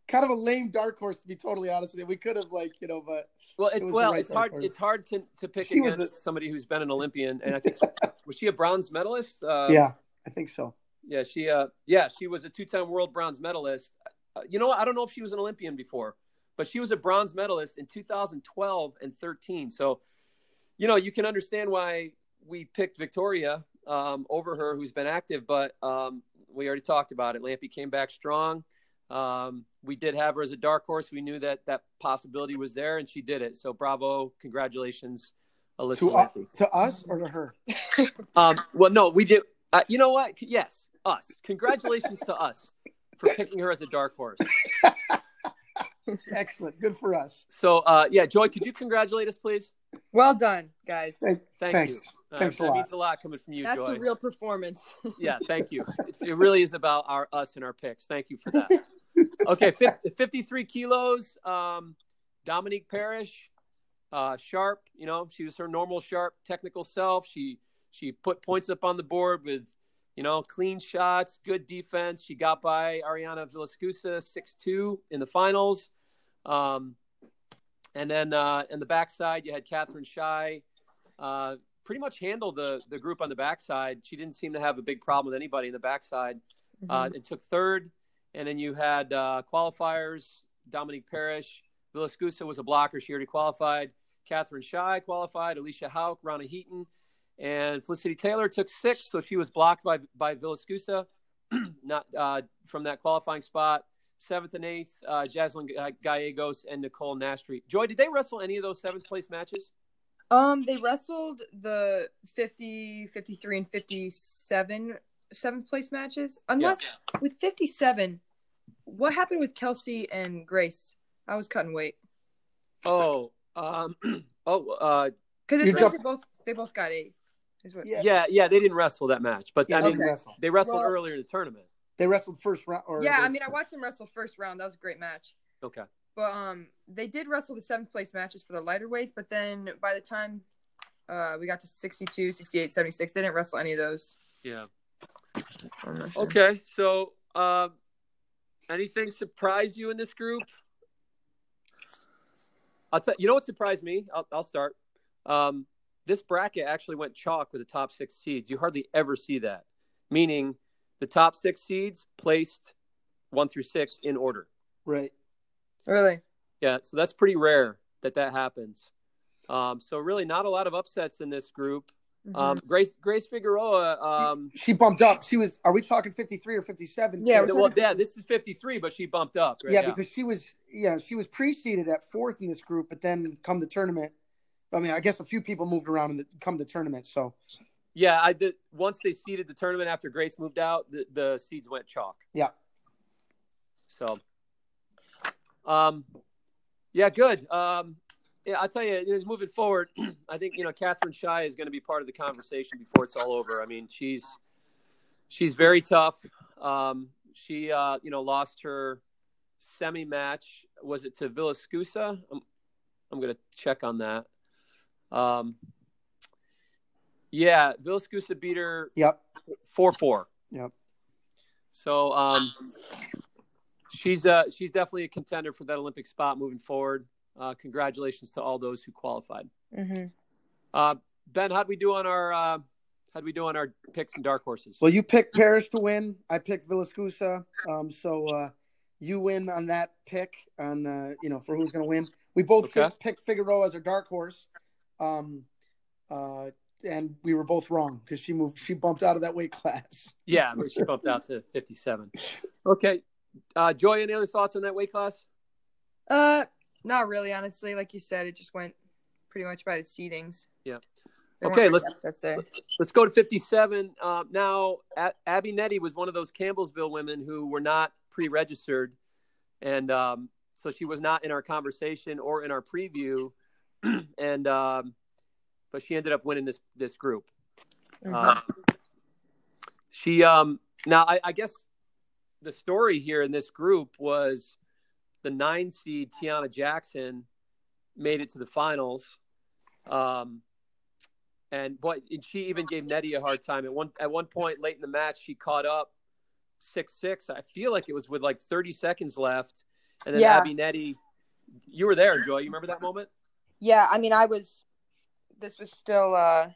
S3: kind of a lame dark horse to be totally honest with you. We could have like you know, but
S2: Well, it's
S3: the
S2: well,
S3: right
S2: it's hard.
S3: horse.
S2: It's hard to to pick
S3: She
S2: against somebody who's been an Olympian, and I think was she a bronze medalist? Uh,
S3: yeah, I think so.
S2: yeah, she uh, yeah, she was a two-time world bronze medalist. Uh, you know. I don't know if she was an Olympian before, but she was a bronze medalist in 2012 and 13. So, you know, you can understand why we picked Victoria um, over her, who's been active. But um, we already talked about it. Lampe came back strong. Um, we did have her as a dark horse. We knew that that possibility was there, and she did it. So, bravo, congratulations, Alyssa.
S3: To, uh, to us or to her?
S2: Um, well, no, we did. Uh, you know what? Yes, us. Congratulations to us for picking her as a dark horse.
S3: Excellent. Good for us.
S2: So, uh, yeah, Joye, could you congratulate us, please?
S4: Well done, guys.
S3: Thank,
S2: Thank
S3: thanks.
S2: you. Uh,
S3: Thanks a
S2: that
S3: lot.
S2: means a lot coming from you,
S4: That's
S2: Joye.
S4: the real performance.
S2: yeah, thank you. It's, it really is about our us and our picks. Thank you for that. Okay, 50, 53 kilos. Um, Dominique Parrish, uh, sharp. You know, she was her normal sharp technical self. She she put points up on the board with, you know, clean shots, good defense. She got by Ariana Villaescusa six two in the finals. Um, and then uh, in the backside, you had Katherine Shai. Uh, pretty much handled the the group on the backside. She didn't seem to have a big problem with anybody in the backside. Uh,
S4: Mm-hmm.
S2: it took third, and then you had uh, qualifiers. Dominique Parrish, Villaescusa was a blocker. She already qualified. Katherine Shai qualified. Alicia Hauk, Rana Heaton, and Felicity Taylor took six, so she was blocked by by Villaescusa, not uh, from that qualifying spot. Seventh and eighth, uh, Jaslyn Gallegos and Nicole Nastri. Joye, did they wrestle any of those seventh place matches?
S4: Um, they wrestled the 50, 53, and 57 seventh place matches. Unless with 57, what happened with Kelsey and Grace? I was cutting weight
S2: Oh, um, oh, uh,
S4: because
S3: You
S4: it says
S3: jump-
S4: they both they both got eight.
S3: Yeah.
S2: yeah, yeah, they didn't wrestle that match, but
S3: Yeah,
S2: I
S3: they
S2: mean,
S3: didn't
S2: they wrestled
S4: Well-
S2: earlier in the tournament.
S3: They wrestled first round. Or
S4: yeah. I mean, I watched them wrestle first round. That was a great match.
S2: Okay.
S4: But um, they did wrestle the seventh place matches for the lighter weights. But then by the time uh we got to 62, 68, 76, they didn't wrestle any of those.
S2: Yeah.
S4: I'm not sure.
S2: Okay. So, um, anything surprise you in this group? I'll tell you know what surprised me. I'll, I'll start. Um, this bracket actually went chalk with the top six seeds. You hardly ever see that. Meaning, the top six seeds placed one through six in order.
S3: right.
S4: Really?
S2: Yeah, so that's pretty rare that that happens. Um, so really, not a lot of upsets in this group.
S4: Mhm.
S2: Um, Grace Grace Figueroa. Um,
S3: She bumped up. She was. Are we talking fifty three or fifty seven?
S4: Yeah, we're
S2: well, yeah, this is 53, but she bumped up. Right?
S3: yeah, because she was. Yeah, she was preceded at fourth in this group, but then come the tournament. I mean, I guess a few people moved around in the come the tournament. So
S2: Yeah, I did. Once they seeded the tournament after Grace moved out, the, the seeds went chalk.
S3: Yeah.
S2: So, um, yeah, good. Um, yeah, I'll tell you, moving forward, I think you know Katherine Shai is going to be part of the conversation before it's all over. I mean, she's she's very tough. Um, she uh, you know lost her semi match. Was it to Villaescusa? I'm I'm going to check on that. Um, yeah, Villaescusa beat her
S3: yep,
S2: four four.
S3: Yep.
S2: So um, she's uh she's definitely a contender for that Olympic spot moving forward. Uh, congratulations to all those who qualified.
S4: Mhm.
S2: Uh, ben, how'd we do on our uh, how'd we do on our picks and dark horses?
S3: Well, you picked Paris to win. I picked Villaescusa. Um, so uh, you win on that pick on uh, you know for who's going to win. We both
S2: Okay.
S3: picked, picked Figueroa as our dark horse, um, uh, and we were both wrong because she moved. She bumped out of that weight class.
S2: Yeah, but she bumped out to fifty seven. Okay, uh, Joye, any other thoughts on that weight class?
S4: Uh, not really. Honestly, like you said, it just went pretty much by the seedings.
S2: Yeah.
S4: There
S2: Okay,
S4: weren't
S2: let's-
S4: many.
S2: Let's go to 57. Um, now, A- Abby Nettie was one of those Campbellsville women who were not pre registered. And um, so she was not in our conversation or in our preview. and, um, but she ended up winning this, this group.
S4: Mhm.
S2: Uh, she, um, now, I, I guess the story here in this group was the nine seed Tiana Jackson made it to the finals. Um, and but and she even gave Nettie a hard time at one at one point late in the match. She caught up six six. I feel like it was with like thirty seconds left, and then
S4: Yeah.
S2: Abby Nettie. You were there, Joye. You remember that moment?
S4: Yeah, I mean, I was. This was still. uh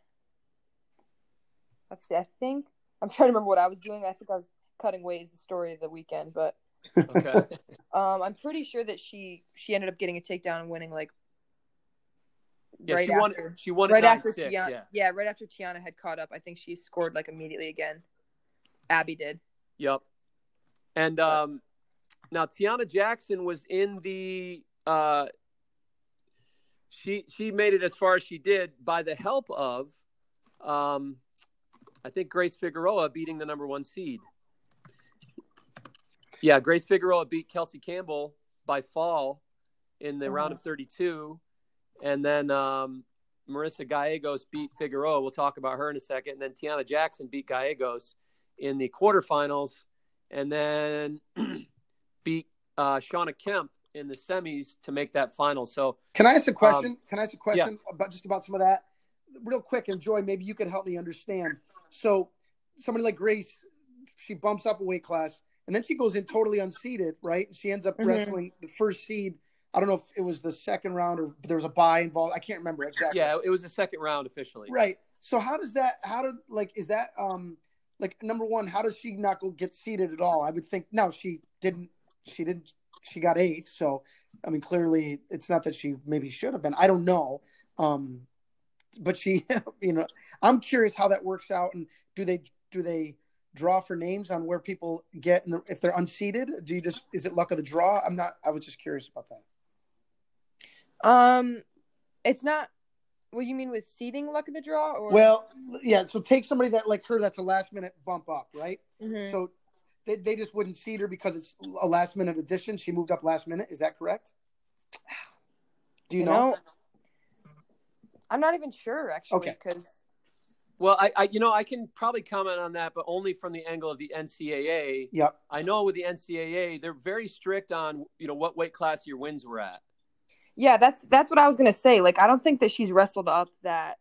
S4: Let's see. I think I'm trying to remember what I was doing. I think I was cutting ways the story of the weekend, but
S2: Okay.
S4: um, I'm pretty sure that she she ended up getting a takedown and winning like
S2: Yeah,
S4: right
S2: she won.
S4: after.
S2: She won
S4: right after
S2: 9-6,
S4: Tiana,
S2: Yeah.
S4: right after Tiana had caught up, I think she scored like immediately again. Abby did.
S2: Yep. And um, now Tiana Jackson was in the. Uh, she she made it as far as she did by the help of, um, I think Grace Figueroa beating the number one seed. Yeah, Grace Figueroa beat Kelsey Campbell by fall in the round of 32, and then um, Marissa Gallegos beat Figueroa. We'll talk about her in a second. And then Tiana Jackson beat Gallegos in the quarterfinals, and then beat uh, Shauna Kemp in the semis to make that final. So
S3: Can I ask a question?
S2: Um,
S3: Can I ask a question about just about some of that, real quick? And Joye, maybe you could help me understand. So, somebody like Grace, she bumps up a weight class, and then she goes in totally unseeded, right? She ends up
S4: Mhm.
S3: wrestling the first seed. I don't know if it was the second round or there was a buy involved. I can't remember exactly.
S2: yeah, it was the second round officially.
S3: Right. So how does that? How do like is that? Um, like number one, how does she not go get seated at all? I would think no, she didn't. She didn't. She got eighth. So I mean, clearly it's not that she maybe should have been. I don't know. Um, but she, you know, I'm curious how that works out. And do they do they draw for names on where people get in the, if they're unseated? Do you just is it luck of the draw? I'm not. I was just curious about that.
S4: Um, it's not. What you mean with seeding luck of the draw? Or
S3: Well, yeah. So take somebody that like her that's a last minute bump up, right?
S4: Mhm.
S3: So they, they just wouldn't seed her because it's a last minute addition. She moved up last minute. Is that correct? Do you, know?
S4: I'm not even sure actually
S3: Okay.
S4: because
S2: Well, I, I, you know, I can probably comment on that, but only from the angle of the NCAA.
S3: Yep.
S2: I know with the NCAA, they're very strict on, you know, what weight class your wins were at.
S4: yeah, that's that's what I was gonna say. Like I don't think that she's wrestled up that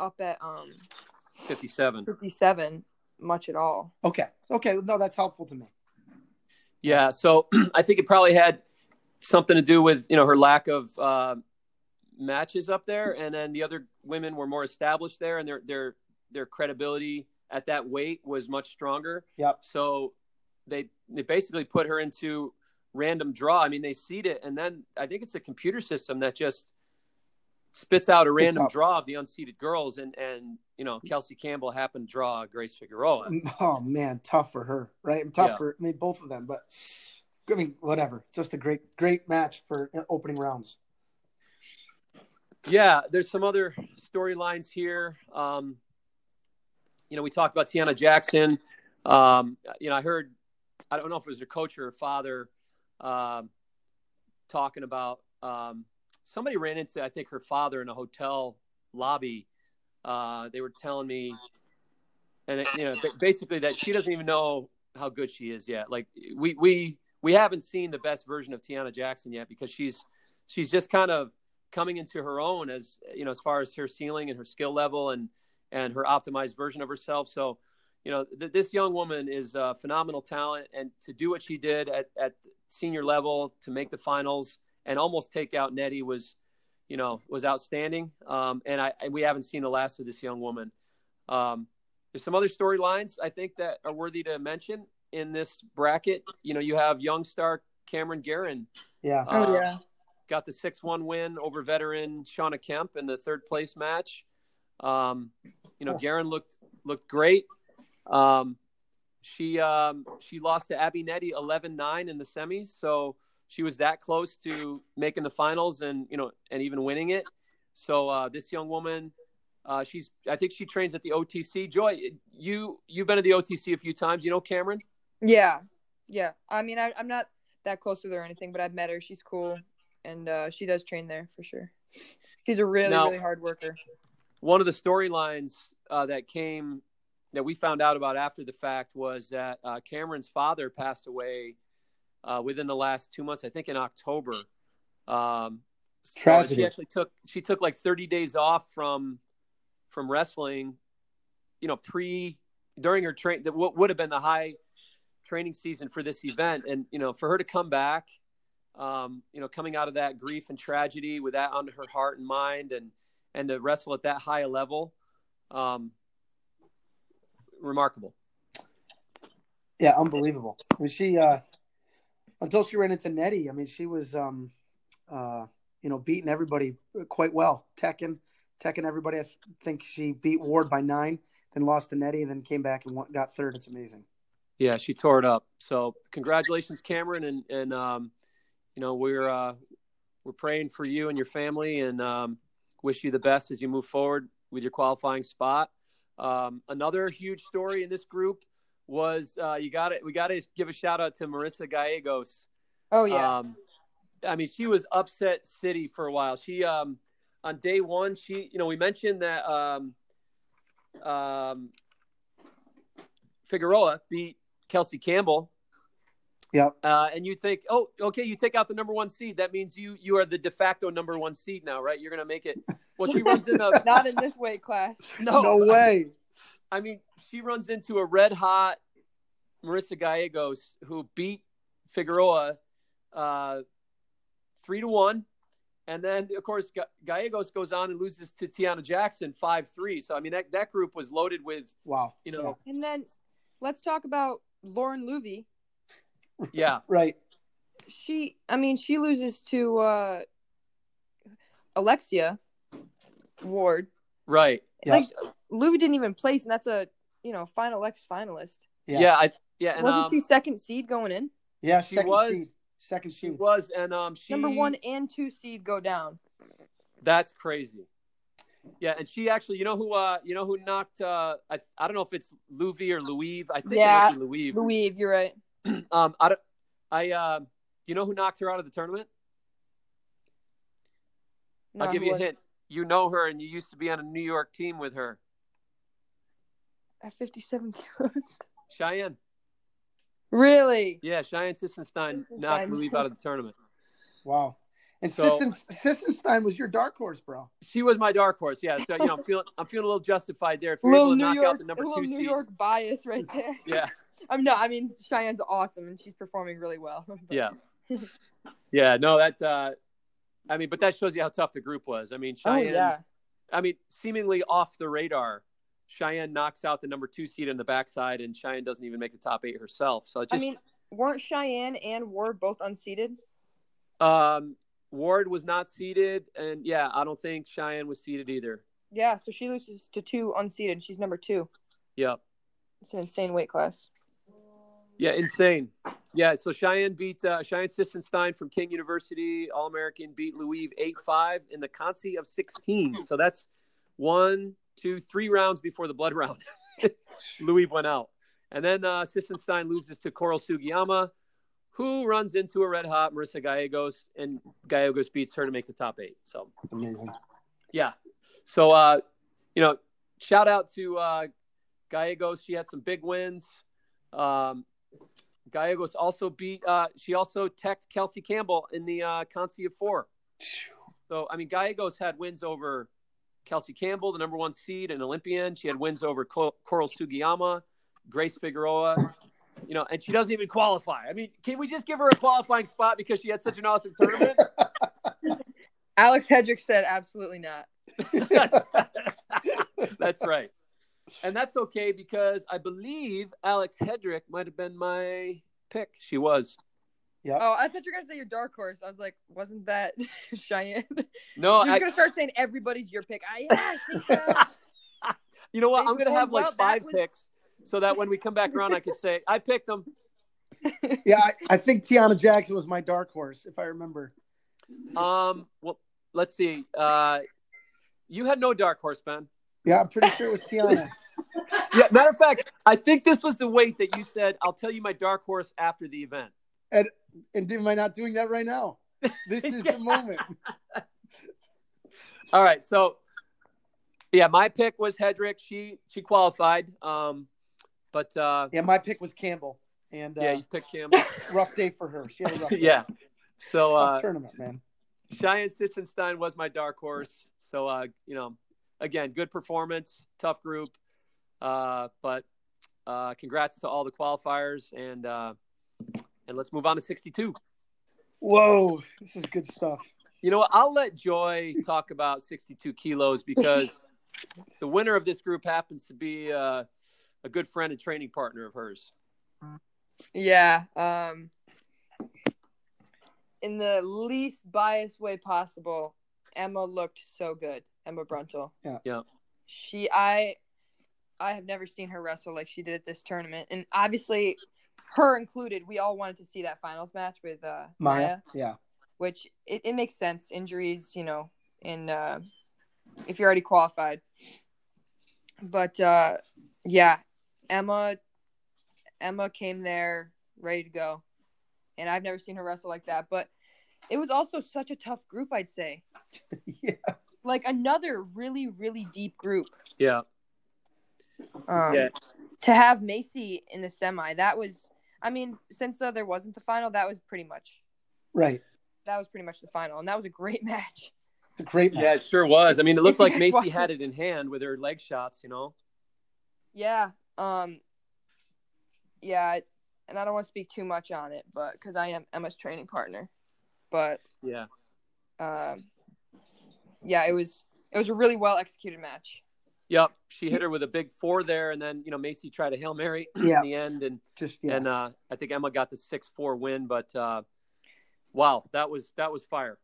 S4: up at um
S2: 57.
S4: 57 much at all.
S3: Okay. Okay. No, that's helpful to me.
S2: Yeah, so I think it probably had something to do with you know her lack of uh, matches up there, and then the other women were more established there, and their their their credibility at that weight was much stronger.
S3: Yep.
S2: So they they basically put her into random draw. I mean, they seed it, and then I think it's a computer system that just spits out a random
S3: out.
S2: draw of the unseeded girls, and and you know Kelsey Campbell happened to draw Grace Figueroa.
S3: Oh man, tough for her, right? Tough
S2: Yeah.
S3: for I mean both of them, but I mean whatever. Just a great great match for opening rounds.
S2: Yeah, there's some other storylines here. Um, you know, we talked about Tiana Jackson. Um, you know, I heard, I don't know if it was her coach or her father, um, talking about um, somebody ran into, I think, her father in a hotel lobby. Uh, they were telling me, and you know, basically that she doesn't even know how good she is yet. Like we we we haven't seen the best version of Tiana Jackson yet because she's she's just kind of coming into her own as you know as far as her ceiling and her skill level and and her optimized version of herself so you know th- this young woman is a phenomenal talent and to do what she did at, at senior level to make the finals and almost take out nettie was you know was outstanding um, and i and we haven't seen the last of this young woman um, there's some other storylines i think that are worthy to mention in this bracket you know you have young star cameron Guerin
S3: Yeah.
S4: Oh,
S2: uh,
S4: yeah.
S2: Got the six one win over veteran Shauna Kemp in the third place match. Um, you know,
S3: Oh.
S2: Guerin looked looked great. Um, she um, she lost to Abby Nettie 11-9 in the semis, so she was that close to making the finals and you know and even winning it. So uh, this young woman, uh, she's I think she trains at the OTC. Joye, you you've been at the OTC a few times. You know Cameron.
S4: Yeah. Yeah. I mean I I'm not that close with her or anything, but I've met her. She's cool and uh she does train there for sure. She's a really,
S2: Now-
S4: really hard worker.
S2: one of the storylines uh, that came that we found out about after the fact was that uh, Cameron's father passed away uh, within the last two months. I think in October. Um, so
S3: Tragedy.
S2: She actually took she took like 30 days off from from wrestling. You know, pre during her train that what would have been the high training season for this event, and you know, for her to come back. Um, you know, coming out of that grief and tragedy with that on her heart and mind, and and to wrestle at that high a level, um, remarkable.
S3: Yeah, unbelievable. I mean, she uh, until she ran into Nettie. I mean, she was um, uh, you know beating everybody quite well. teching, teching everybody. I th- think she beat Ward by nine, then lost to Nettie, and then came back and won- got third. It's amazing.
S2: Yeah, she tore it up. So congratulations, Cameron, and and um, you know we're uh, we're praying for you and your family, and um, wish you the best as you move forward with your qualifying spot. Um, another huge story in this group was uh, you got it. We got to give a shout out to Marissa Gallegos.
S4: Oh yeah.
S2: Um, I mean, she was upset city for a while. She um, on day one, she you know we mentioned that um, um, Figueroa beat Kelsey Campbell.
S3: Yep.
S2: Uh, and you think, oh, okay, you take out the number one seed. That means you you are the de facto number one seed now, right? You're gonna make it. Well, she runs into
S4: not in this weight class.
S2: no,
S3: no way.
S2: I mean, she runs into a red hot Marissa Gallegos who beat Figueroa uh, three to one, and then of course Gallegos goes on and loses to Tiana Jackson five three. So I mean that that group was loaded with
S3: Wow.
S2: you know
S4: And then let's talk about Lauren Luvy.
S2: yeah
S3: Right.
S4: She I mean she loses to uh Alexia Ward.
S2: right
S3: Yeah.
S4: Like Luvy didn't even place and that's a you know final X finalist.
S2: yeah,
S3: Yeah.
S2: I yeah and
S4: Wasn't
S2: um,
S4: she second seed going in?
S3: Yeah.
S2: She
S3: second
S2: was-
S3: seed. Second
S2: she
S3: seed.
S2: was and um she
S4: Number one and two seed go down.
S2: that's crazy Yeah, and she actually, you know who, uh, you know who knocked? Uh, I, I don't know if it's Louis or Louis. I think
S4: Yeah,
S2: it might.
S4: Louise, you're right.
S2: Um, I, don't- I, uh, do you know who knocked her out of the tournament?
S4: No,
S2: I'll give you a hint. You know her, and you used to be on a New York team with her,
S4: At 57 kilos.
S2: Cheyenne.
S4: Really?
S2: Yeah, Cheyenne Sissenstein
S4: Sissenstein.
S2: knocked Louis out of the tournament.
S3: Wow. And
S2: So-
S3: Sissen, Sissenstein was your dark horse, bro.
S2: She was my dark horse. Yeah, so you know, I'm feeling, I'm feeling a little justified there. If
S4: A
S2: you're
S4: little
S2: able to
S4: New
S2: knock
S4: York,
S2: out the number
S4: a little
S2: two
S4: New
S2: seed,
S4: York bias right there.
S2: yeah,
S4: I'm no, I mean Cheyenne's awesome and she's performing really well. But-
S2: yeah, yeah. No, that. uh I mean, but that shows you how tough the group was. I mean,
S4: Oh
S2: Cheyenne.
S4: yeah.
S2: I mean, seemingly off the radar. Cheyenne knocks out the number two seed in the backside, and Cheyenne doesn't even make the top eight herself. So it
S4: I mean, weren't Cheyenne and Ward both unseated?
S2: um, Ward was not seeded, and yeah, I don't think Cheyenne was seeded either.
S4: Yeah, so she loses to two unseated. She's number two.
S2: Yep.
S4: It's an insane weight class.
S2: Yeah, insane. Yeah, so Cheyenne beat uh, Cheyenne Sissenstein from King University, All American, beat Louise 8 5 in the Consi of 16. So that's one, two, three rounds before the blood round. Louis went out. And then uh, Sissenstein loses to Coral Sugiyama, who runs into a red hot Marissa Gallegos, and Gallegos beats her to make the top eight. So, yeah. So, uh, you know, shout out to uh, Gallegos. She had some big wins. Um, Gallegos also beat. Uh, she also teched Kelsey Campbell in the uh, Consi of four. So I mean, Gallegos had wins over Kelsey Campbell, the number one seed and Olympian. She had wins over Co- Coral Sugiyama, Grace Figueroa. You know, and she doesn't even qualify. I mean, can we just give her a qualifying spot because she had such an awesome tournament?
S4: Alex Hedrick said absolutely not.
S2: that's, that's right. And that's okay because I believe Alex Hedrick might have been my pick. She was.
S4: Oh, I thought you were gonna say your dark horse. I was like, wasn't that Cheyenne?
S2: No,
S4: You're
S2: I,
S4: just gonna start saying everybody's your pick. I, yeah, I think so.
S2: you know what? I'm going to have like
S4: well.
S2: Five
S4: was-
S2: picks so that when we come back around, I could say, I picked them.
S3: Yeah, I, I think Tiana Jackson was my dark horse, if I remember.
S2: Um, well, let's see. Uh, you had no dark horse, Ben.
S3: Yeah, I'm pretty sure it was Tiana.
S2: Yeah, matter of fact, I think this was the weight that you said, I'll tell you my dark horse after the event.
S3: and am I not doing that right now? This is the moment.
S2: All right, so yeah, my pick was Hedrick. She she qualified. Um, but uh,
S3: Yeah, my pick was Campbell, and uh,
S2: yeah, you picked Campbell.
S3: rough day for her. She had a rough day.
S2: yeah. So uh,
S3: tournament, man.
S2: Cheyenne Sissenstein was my dark horse. So uh, you know, again, good performance, tough group. Uh, but uh, congrats to all the qualifiers and uh, and let's move on to 62.
S3: Whoa, this is good stuff.
S2: You know what? I'll let Joy talk about 62 kilos because the winner of this group happens to be uh, a good friend and training partner of hers.
S4: Yeah. Um in the least biased way possible, Emma looked so good. Emma Bruntil.
S3: Yeah.
S2: Yeah.
S4: She I I have never seen her wrestle like she did at this tournament. And obviously her included, we all wanted to see that finals match with uh Maya,
S3: Maya. Yeah.
S4: which it, it makes sense. Injuries, you know, in uh if you're already qualified. But uh yeah, Emma Emma came there ready to go. And I've never seen her wrestle like that. But it was also such a tough group, I'd say.
S3: yeah.
S4: Like another really, really deep group.
S2: Yeah.
S4: Um,
S2: Yeah.
S4: To have Macy in the semi, that was, I mean, since uh, there wasn't the final, that was pretty much,
S3: Right.
S4: that was pretty much the final. And that was a great match.
S3: It's a great match.
S2: Yeah, it sure was. I mean, it looked like Macy had it in hand with her leg shots, you know?
S4: Yeah. Um, yeah. And I don't want to speak too much on it, but because I am Emma's training partner. But
S2: Yeah.
S4: um, yeah, it was it was a really well executed match.
S2: Yep. She hit her with a big four there, and then, you know, Macy tried a Hail Mary
S3: Yeah.
S2: in the end. And,
S3: Just yeah.
S2: and uh, I think Emma got the 6 4 win. But uh, wow, that was that was fire.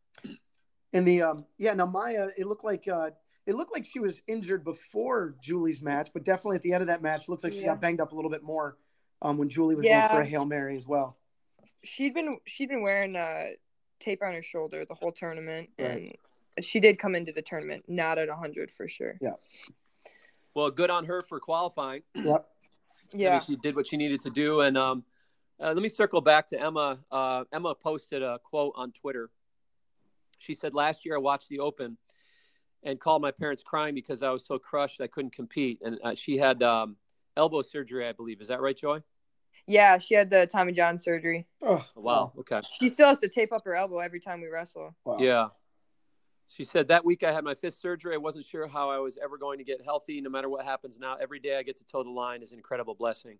S3: And the um yeah, now Maya, it looked like uh it looked like she was injured before Julie's match, but definitely at the end of that match, looks like she
S4: Yeah.
S3: got banged up a little bit more um when Julie was
S4: Yeah.
S3: going for a Hail Mary as well.
S4: She'd been she'd been wearing uh tape on her shoulder the whole tournament,
S3: Right.
S4: and she did come into the tournament not at 100 for sure.
S2: Well, good on her for qualifying.
S3: Yep.
S2: I
S4: Yeah.
S2: mean, she did what she needed to do. And um, uh, let me circle back to Emma. Uh, Emma posted a quote on Twitter. She said, Last year I watched the Open and called my parents crying because I was so crushed I couldn't compete. And uh, she had um, elbow surgery, I believe. Is that right, Joye?
S4: Yeah, she had the Tommy John surgery.
S3: Oh,
S2: Wow. Okay.
S4: She still has to tape up her elbow every time we wrestle.
S3: Wow.
S2: Yeah. She said that week I had my fifth surgery. I wasn't sure how I was ever going to get healthy. No matter what happens now, every day I get to toe the line is an incredible blessing.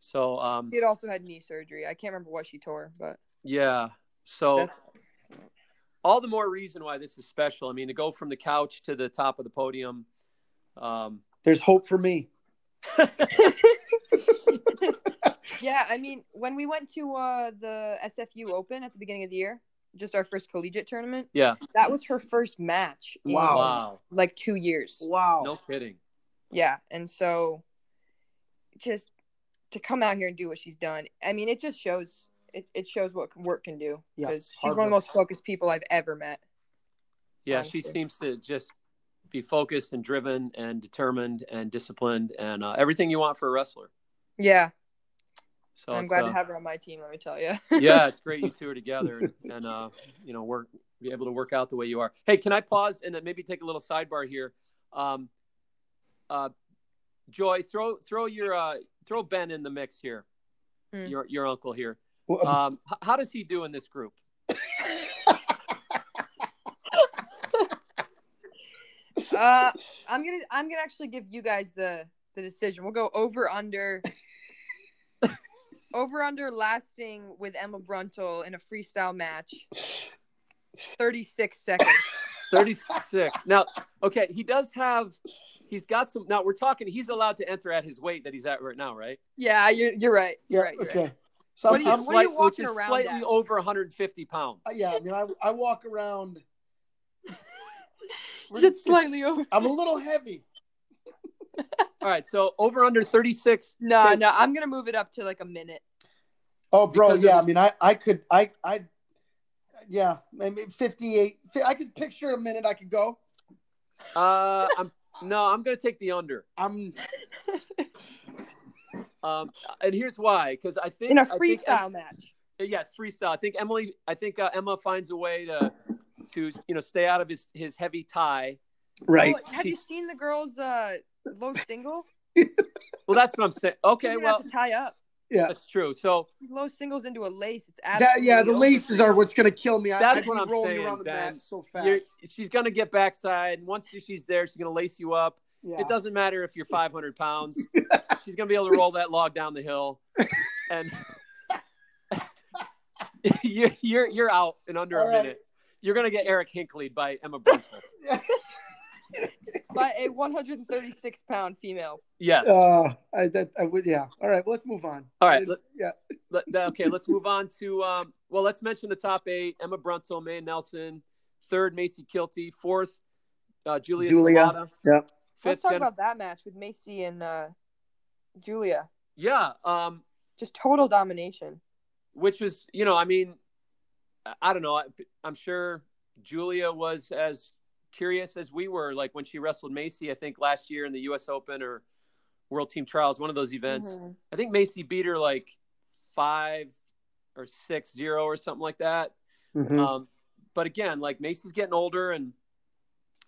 S2: So, um,
S4: She had also had knee surgery. I can't remember what she tore, but
S2: yeah. So
S4: that's
S2: all the more reason why this is special. I mean, to go from the couch to the top of the podium. Um,
S3: There's hope for me.
S4: yeah. I mean, when we went to uh, the SFU Open at the beginning of the year, just our first collegiate tournament,
S2: yeah.
S4: that was her first match. in,
S3: Wow.
S2: Wow.
S4: Like two years.
S3: Wow.
S2: No kidding.
S4: Yeah, and so just to come out here and do what she's done, I mean, it just shows it, it shows what work can do
S3: Yeah,
S4: because she's
S3: hard
S4: one of the most focused people I've ever met.
S2: Yeah. She seems to just be focused and driven and determined and disciplined and uh, everything you want for a wrestler.
S4: Yeah,
S2: So
S4: I'm glad
S2: uh,
S4: to have her on my team. Let me tell you.
S2: yeah, it's great you two are together and, and uh, you know, work be able to work out the way you are. Hey, can I pause and then maybe take a little sidebar here? Um, uh, Joye, throw throw your uh, throw Ben in the mix here.
S4: Hmm.
S2: Your your uncle here.
S3: Well,
S2: Um, h- how does he do in this group?
S4: uh, I'm gonna I'm gonna actually give you guys the the decision. We'll go over under. Over under lasting with Emma Bruntil in a freestyle match. 36 seconds.
S2: 36. now, okay, he does have he's got some now we're talking he's allowed to enter at his weight that he's at right now, right?
S4: Yeah, you're you're right. You're right. You're
S3: okay.
S4: right.
S3: So
S4: What do you-
S3: I'm,
S4: what are you walking
S2: which is
S4: around
S2: slightly
S4: at?
S2: over 150 pounds.
S3: uh, yeah. I mean, I, I walk around.
S4: Just slightly over.
S3: I'm a little heavy.
S2: All right, so over under 36.
S4: No,
S2: Okay.
S4: no, I'm gonna move it up to like a minute.
S3: Oh, bro.
S2: Because
S3: yeah.
S2: of-
S3: I mean, I, I could, I, I, yeah, maybe 58. I could picture a minute I could go.
S2: Uh, I'm no, I'm going to take the under.
S3: I'm,
S2: Um, and here's why because I think
S4: In a
S2: I think-
S4: freestyle match.
S2: yes, freestyle. I think Emily. I think uh, Emma finds a way to to you know stay out of his his heavy tie.
S3: right.
S4: Well, have you seen the girls' uh, low single?
S2: Well, that's what I'm saying. Okay, well
S4: have to tie up.
S3: Yeah.
S2: that's true. So
S4: Low singles into a lace. It's
S3: That,
S4: absolutely
S3: yeah. The laces are what's going to kill me.
S2: That's
S3: I'd
S2: what I'm
S3: rolling
S2: saying,
S3: around the
S2: Ben.
S3: so fast.
S2: you're, she's going to get backside, and once she's there, she's going to lace you up.
S3: yeah.
S2: It doesn't matter if you're 500 pounds. she's going to be able to roll that log down the hill, and you're you're you're out in under
S3: All
S2: a
S3: right.
S2: minute. You're going to get Eric Hinkley by Emma Bruntil.
S4: By a 136 pound female.
S2: Yes.
S3: Uh, I, that, I would, yeah. All right. Well, let's move on.
S2: All right,
S3: I-
S2: let-
S3: yeah.
S2: Let- okay, let's move on to um, well, let's mention the top eight: Emma Bruntil, Mae Nelson, third Macy Kilty, fourth uh, Julia,
S3: Julia.
S2: Salata,
S3: Yeah.
S4: Let's talk
S2: Jen-
S4: about that match with Macy and uh, Julia.
S2: yeah, um,
S4: Just total domination.
S2: which was you know, I mean, I- I don't know. I, I'm sure Julia was as curious as we were, like when she wrestled Macy. I think last year in the U.S. Open or World Team Trials, one of those events.
S4: Mhm.
S2: I think Macy beat her like five or six zero or something like that.
S3: Mhm.
S2: Um, but again, like Macy's getting older, and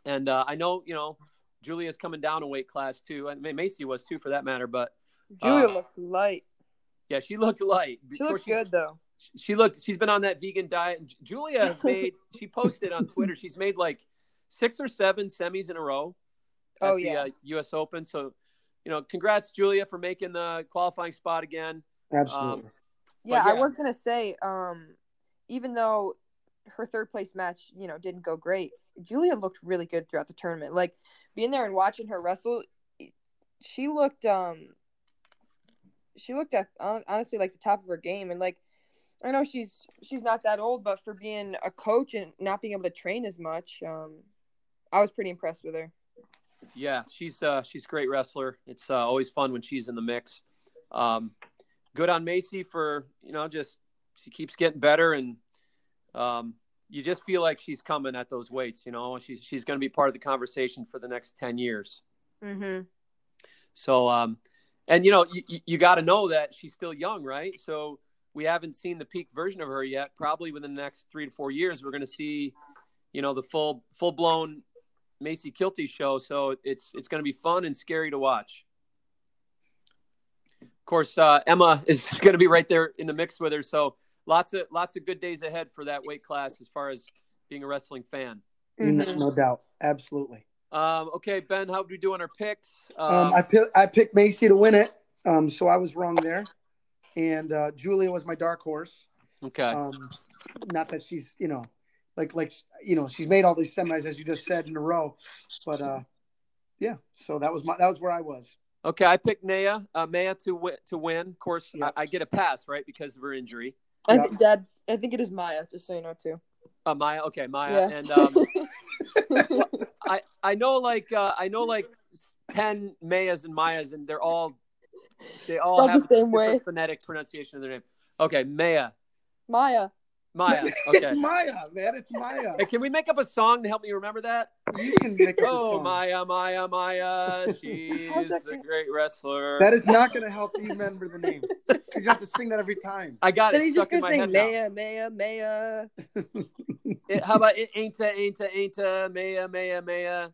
S2: and uh, I know you know Julia's coming down a weight class too. I mean, Macy was too for that matter. But
S4: Julia
S2: Uh,
S4: looked light.
S2: yeah, she looked light.
S4: She
S2: Of
S4: looked
S2: course,
S4: good though.
S2: She, she looked. She's been on that vegan diet. And Julia has made. she posted on Twitter. She's made like six or seven semis in a row. At
S4: Oh,
S2: the,
S4: yeah.
S2: uh, U.S. Open. So, you know, congrats, Julia, for making the qualifying spot again.
S3: Absolutely.
S4: Yeah,
S2: But
S4: I was gonna say, um, even though her third place match, you know, didn't go great, Julia looked really good throughout the tournament. Like being there and watching her wrestle, she looked, um, she looked at honestly like the top of her game. And like, I know she's she's not that old, but for being a coach and not being able to train as much, um, I was pretty impressed with her.
S2: Yeah, she's uh, she's a great wrestler. It's uh, always fun when she's in the mix. Um, good on Macy for you know just she keeps getting better and um, you just feel like she's coming at those weights. You know, she's she's going to be part of the conversation for the next ten years.
S4: Mm-hmm.
S2: So, um, and you know, you, you got to know that she's still young, right? So we haven't seen the peak version of her yet. Probably within the next three to four years, we're going to see, you know, the full full blown Macy Kilty show. So it's it's going to be fun and scary to watch. Of course, uh, Emma is going to be right there in the mix with her. So lots of lots of good days ahead for that weight class as far as being a wrestling fan.
S3: No,
S4: Mhm.
S3: no doubt, absolutely.
S2: Um, okay, Ben, how do we do on our picks?
S3: Um, I pick, I picked Macy to win it, um, so I was wrong there. And uh, Julia was my dark horse.
S2: okay.
S3: Um, not that she's you know, like like you know, she's made all these semis as you just said in a row, but uh, yeah. So that was my that was where I was.
S2: Okay, I picked Naya, uh, Maya to win. To win, of course,
S3: Yeah.
S2: I, I get a pass, right, because of her injury.
S4: I
S3: Yeah.
S4: think Dad, I think it is Maya. Just so you know too.
S2: Uh, Maya, okay, Maya,
S4: Yeah.
S2: and um, I I know like uh, I know like ten Mayas and Mayas, and they're all they all
S4: Spelled the same way.
S2: phonetic pronunciation of their name. Okay, Maya,
S4: Maya.
S2: Maya.
S3: it's Maya, man. It's Maya.
S2: Hey, can we make up a song to help me remember that?
S3: You can make up a
S2: oh,
S3: song. Oh.
S2: Maya, Maya, Maya. She's a great wrestler.
S3: That is not going to help you remember the name. You have to sing that every time.
S2: I got
S4: Then
S2: it
S4: he's just
S2: stuck in
S4: gonna
S2: my
S4: say. Maya, Maya, Maya.
S2: How about it ain't a, ain't a, ain't a, Maya, Maya, Maya.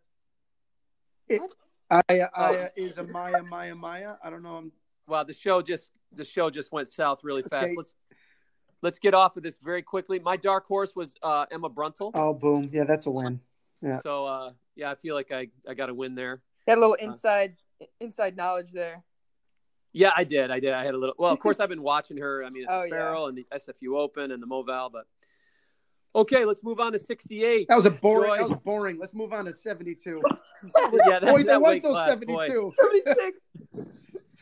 S3: Aya, oh. Aya is a Maya, Maya, Maya. I don't know. I'm,
S2: Wow, the show just the show just went south really fast.
S3: Okay.
S2: Let's let's get off of this very quickly. My dark horse was uh, Emma Bruntil.
S3: oh, boom. Yeah, that's a win. yeah.
S2: So uh, yeah, I feel like I, I got a win there.
S4: Got a little
S2: Uh.
S4: inside inside knowledge there.
S2: Yeah, I did. I did. I had a little. Well, of course, I've been watching her. I mean, at
S4: Oh,
S2: the
S4: yeah.
S2: Farrell and the SFU Open and the Moval. But okay, let's move on to 68.
S3: That was a boring.
S2: Joye.
S3: That was boring. Let's move on to 72.
S2: yeah, that,
S3: Boy,
S2: that
S3: there was no
S2: class, boy.
S3: 72.
S4: Seventy-six.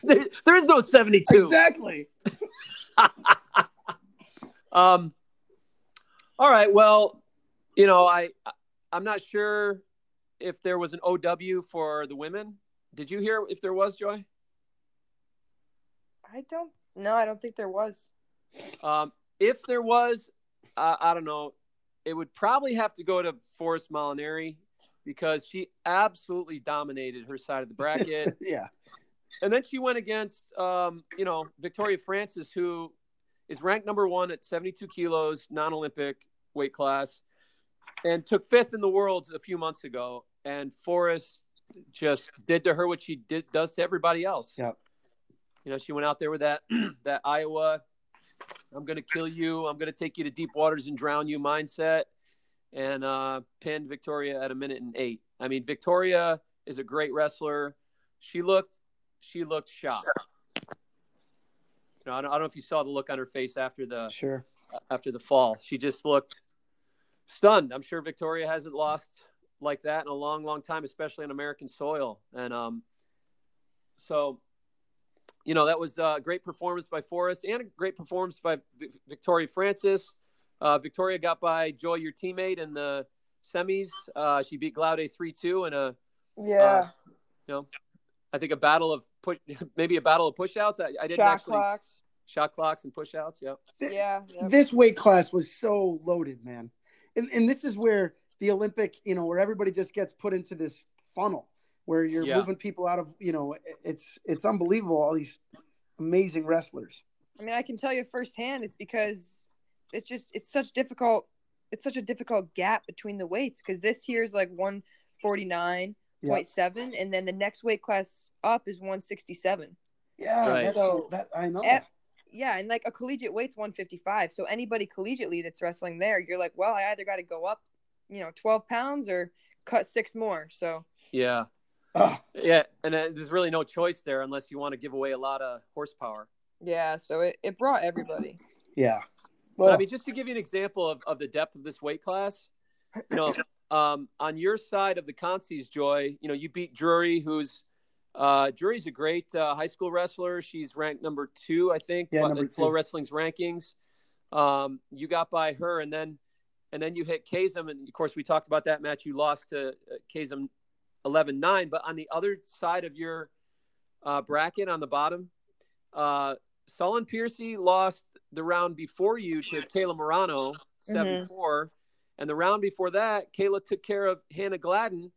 S2: There, there is no 72.
S3: Exactly.
S2: Um. All right. Well, you know, I I'm not sure if there was an OW for the women. Did you hear if there was Joye?
S4: I don't. No, I don't think there was.
S2: Um, if there was, uh, I don't know. It would probably have to go to Forrest Molinari because she absolutely dominated her side of the bracket.
S3: yeah.
S2: and then she went against, um, you know, Victoria Francis, who is ranked number one at 72 kilos, non-Olympic weight class, and took fifth in the world a few months ago. And Forrest just did to her what she did does to everybody else.
S3: Yep.
S2: You know, she went out there with that that Iowa, I'm gonna kill you, I'm gonna take you to deep waters and drown you mindset, and uh, pinned Victoria at a minute and eight. I mean, Victoria is a great wrestler. She looked she looked shocked. You know, I don't, I don't know if you saw the look on her face after the
S3: Sure.
S2: after the fall. She just looked stunned. I'm sure Victoria hasn't lost like that in a long, long time, especially on American soil. And um, so, you know, that was a great performance by Forrest and a great performance by V- Victoria Francis. Uh, Victoria got by Joye, your teammate, in the semis. Uh, she beat Glaude 3 2 in a
S4: Yeah.
S2: you know, I think a battle of push, maybe a battle of pushouts. I, I didn't
S4: Shot
S2: actually
S4: clocks.
S2: shot clocks and push outs. Yeah.
S4: Yeah. yeah.
S3: This weight class was so loaded, man. And, and this is where the Olympic, you know, where everybody just gets put into this funnel where you're
S2: Yeah.
S3: moving people out of, you know, it's it's unbelievable. All these amazing wrestlers.
S4: I mean, I can tell you firsthand. It's because it's just it's such difficult. It's such a difficult gap between the weights because this here is like one forty nine point seven, and then the next weight class up is one sixty seven.
S3: Yeah,
S2: Right.
S4: So-
S3: that I know.
S4: Eh, Yeah, and like a collegiate weight's one fifty five. So anybody collegiately that's wrestling there, you're like, well, I either got to go up, you know, twelve pounds or cut six more. So
S2: Yeah.
S3: Ugh.
S2: Yeah. And uh, there's really no choice there unless you want to give away a lot of horsepower.
S4: yeah, so it, it brought everybody.
S3: yeah.
S2: But
S3: Well,
S2: I mean, just to give you an example of, of the depth of this weight class, you know, um, on your side of the consies, Joye, you know, you beat Drury, who's uh, Drury's a great uh, high school wrestler. She's ranked number two, I think,
S3: Yeah,
S2: in Flow. Wrestling's rankings. Um, you got by her, and then and then you hit Kazem, and of course we talked about that match. You lost to uh, Kazem 11-9, but on the other side of your uh, bracket on the bottom, uh, Solon Piercy lost the round before you to Kayla Marano, 7 4. And the round before that, Kayla took care of Hannah Gladden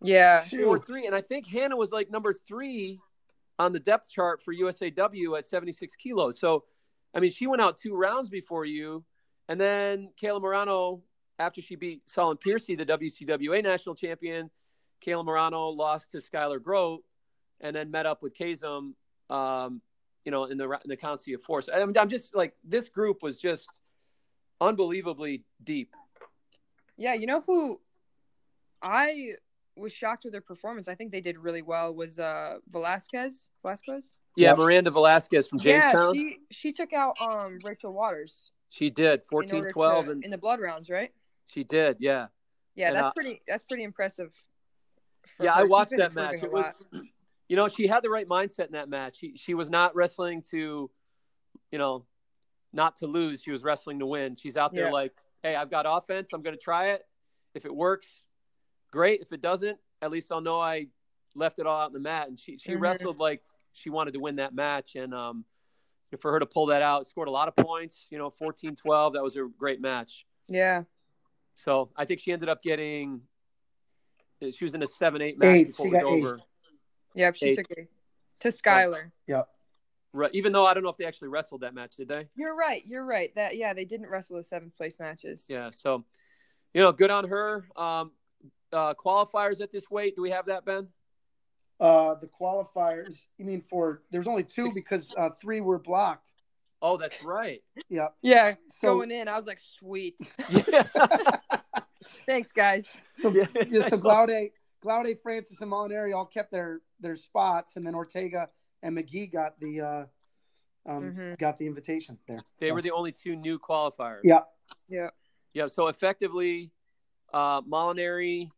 S4: Yeah.
S2: four three, and I think Hannah was like number three on the depth chart for USAW at 76 kilos. So, I mean, she went out two rounds before you, and then Kayla Marano, after she beat Solon Piercy, the WCWA national champion, Kayla Marano lost to Skylar Grote, and then met up with Kazem, um, you know, in the in the Consi of Force. I'm, I'm just like this group was just unbelievably deep.
S4: Yeah, you know who I was shocked with their performance. I think they did really well was uh Velasquez. Velasquez?
S2: Yeah,
S3: Yep.
S2: Miranda Velasquez from Jamestown.
S4: Yeah, she she took out um Rachel Waters
S2: she, did
S4: in
S2: 14
S4: order
S2: 12
S4: to-
S2: and
S4: in the blood rounds, right?
S2: she did, yeah.
S4: Yeah,
S2: And,
S4: that's
S2: uh,
S4: pretty that's pretty impressive. for
S2: yeah,
S4: her.
S2: I watched that match. It was, you know, she had the right mindset in that match. She she was not wrestling to, you know, not to lose. She was wrestling to win. She's out there
S4: Yeah.
S2: like, hey, I've got offense. I'm going to try it. If it works, great. If it doesn't, at least I'll know I left it all out in the mat. And she she
S4: Mhm.
S2: wrestled like she wanted to win that match. And um, for her to pull that out, scored a lot of points. You know, 14-12. That was a great match.
S4: Yeah.
S2: So I think she ended up getting. She was in a seven-eight match
S3: Eight.
S2: before
S3: She
S2: it was
S3: eight.
S2: over.
S4: Yep, she
S2: Eight.
S4: took it to Skylar.
S3: Yep.
S2: Right. Even though I don't know if they actually wrestled that match, did they?
S4: You're right. You're right. That yeah, they didn't wrestle the seventh place matches.
S2: Yeah. So, you know, good on her. Um, uh, qualifiers at this weight. Do we have that, Ben?
S3: Uh, the qualifiers. You mean for there's only two because uh, three were blocked.
S2: Oh, that's right.
S3: Yeah.
S4: Yeah,
S3: So
S4: going in, I was like, sweet.
S2: Yeah.
S4: Thanks, guys.
S3: so
S2: Yeah.
S3: yeah, so Glaude, Glaude, Francis, and Molinari all kept their their spots, and then Ortega and McGee got the uh, um,
S4: Mhm.
S3: got the invitation there.
S2: they were the only two new qualifiers.
S3: Yeah.
S4: Yeah.
S2: Yeah. So effectively, uh, Molinari,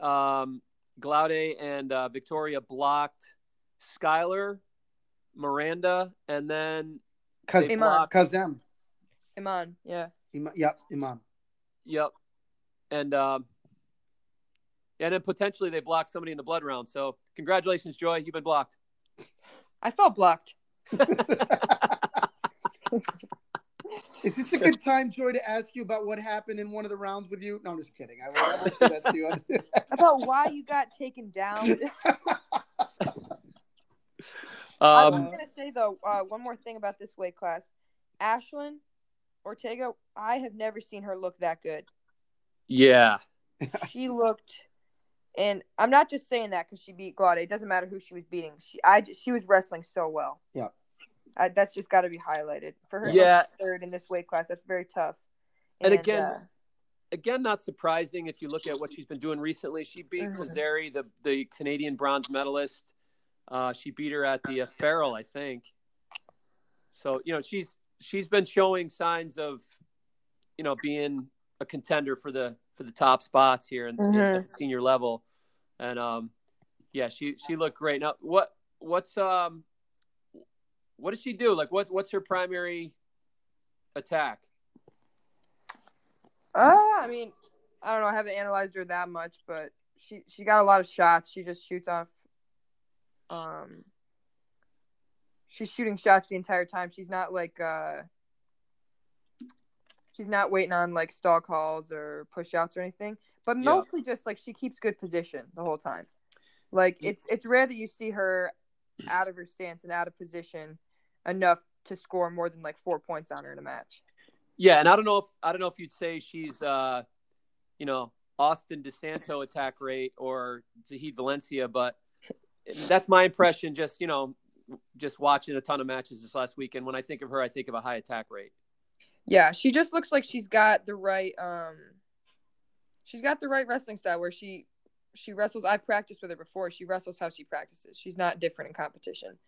S2: um, Glaude, and uh, Victoria blocked Skyler, Miranda, and then
S3: Kaz-
S2: they
S4: Iman.
S2: blocked.
S3: Kazem.
S4: Iman. Yeah.
S3: Ima- Yep, Imam.
S2: Yep. And um, and then potentially they blocked somebody in the blood round. So congratulations, Joye. You've been blocked.
S4: I felt blocked.
S3: Is this a good time, Joye, to ask you about what happened in one of the rounds with you? No, I'm just kidding. I won't, I do that to you.
S4: About why you got taken down. um, I was
S2: Um,
S4: gonna say though, uh, one more thing about this weight class. Ashlyn Ortega, I have never seen her look that good.
S2: yeah.
S4: She looked, and I'm not just saying that because she beat Glaude. It doesn't matter who she was beating. She, I, she was wrestling so well.
S3: Yeah.
S4: I, that's just got to be highlighted for her.
S2: Yeah.
S4: third in this weight class. That's very tough.
S2: And again,
S4: uh,
S2: Again, not surprising if you look at what she's been doing recently. She beat. Kazari, the the Canadian bronze medalist. Uh, she beat her at the uh, Farrell, I think. So you know she's she's been showing signs of, you know, being a contender for the for the top spots here in, in-
S4: Mhm.
S2: at the senior level, and um, yeah, she she looked great. Now, what what's um, what does she do? Like, what's what's her primary attack?
S4: Uh, I mean, I don't know. I haven't analyzed her that much, but she she got a lot of shots. She just shoots off. Um, she's shooting shots the entire time. She's not like uh, she's not waiting on like stall calls or pushouts or anything. But
S2: Yeah.
S4: mostly just like she keeps good position the whole time. Like it's it's rare that you see her out of her stance and out of position enough to score more than like four points on her in a match.
S2: Yeah, and I don't know if I don't know if you'd say she's uh, you know, Austin DeSanto attack rate or Zahid Valencia, but that's my impression. Just you know, just watching a ton of matches this last weekend. When I think of her, I think of a high attack rate.
S4: Yeah, she just looks like she's got the right um she's got the right wrestling style where she she wrestles I've practiced with her before. She wrestles how she practices. She's not different in competition.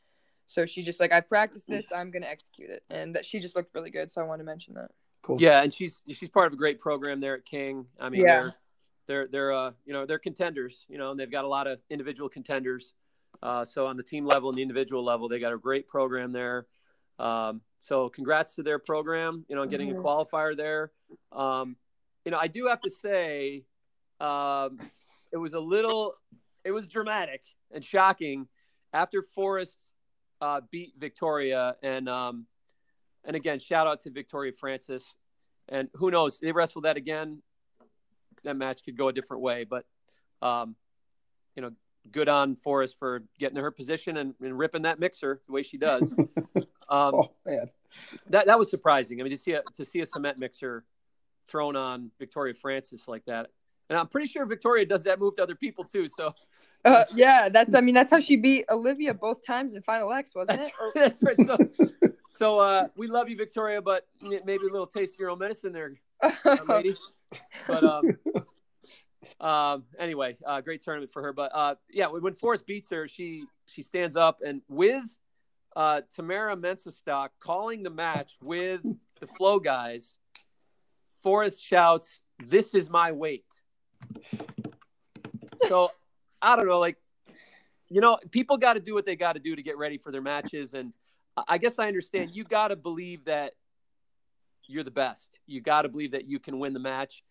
S4: So she just like I practiced this, I'm going to execute it. And that she just looked really good, so I want to mention that.
S3: Cool.
S2: Yeah, and she's she's part of a great program there at King. I mean,
S4: Yeah.
S2: they're they're they're uh you know they're contenders. You know, and they've got a lot of individual contenders. Uh, so on the team level and the individual level, they got a great program there. Um, so congrats to their program. You know, getting
S4: Mhm.
S2: a qualifier there. Um, you know, I do have to say, um, it was a little, it was dramatic and shocking after Forrest uh, beat Victoria and um, and again, shout out to Victoria Francis. And who knows, they wrestle that again that match could go a different way. But, um, you know, good on Forrest for getting to her position and, and ripping that mixer the way she does. Um,
S3: Oh man.
S2: that that was surprising. I mean, to see a to see a cement mixer thrown on Victoria Francis like that, and I'm pretty sure Victoria does that move to other people too. So
S4: Uh, yeah, that's. I mean, that's how she beat Olivia both times in Final X, wasn't it?
S2: That's right. So, so uh, we love you, Victoria, but maybe a little taste of your own medicine there, lady. But um, um, anyway, uh, great tournament for her. But uh, yeah, when, when Forrest beats her, she she stands up and with uh, Tamara Mensah-Stock calling the match with the Flow guys, Forrest shouts, "This is my weight." So I don't know, like you know, people got to do what they got to do to get ready for their matches, and I- guess I understand. You got to believe that you're the best. You got to believe that you can win the match.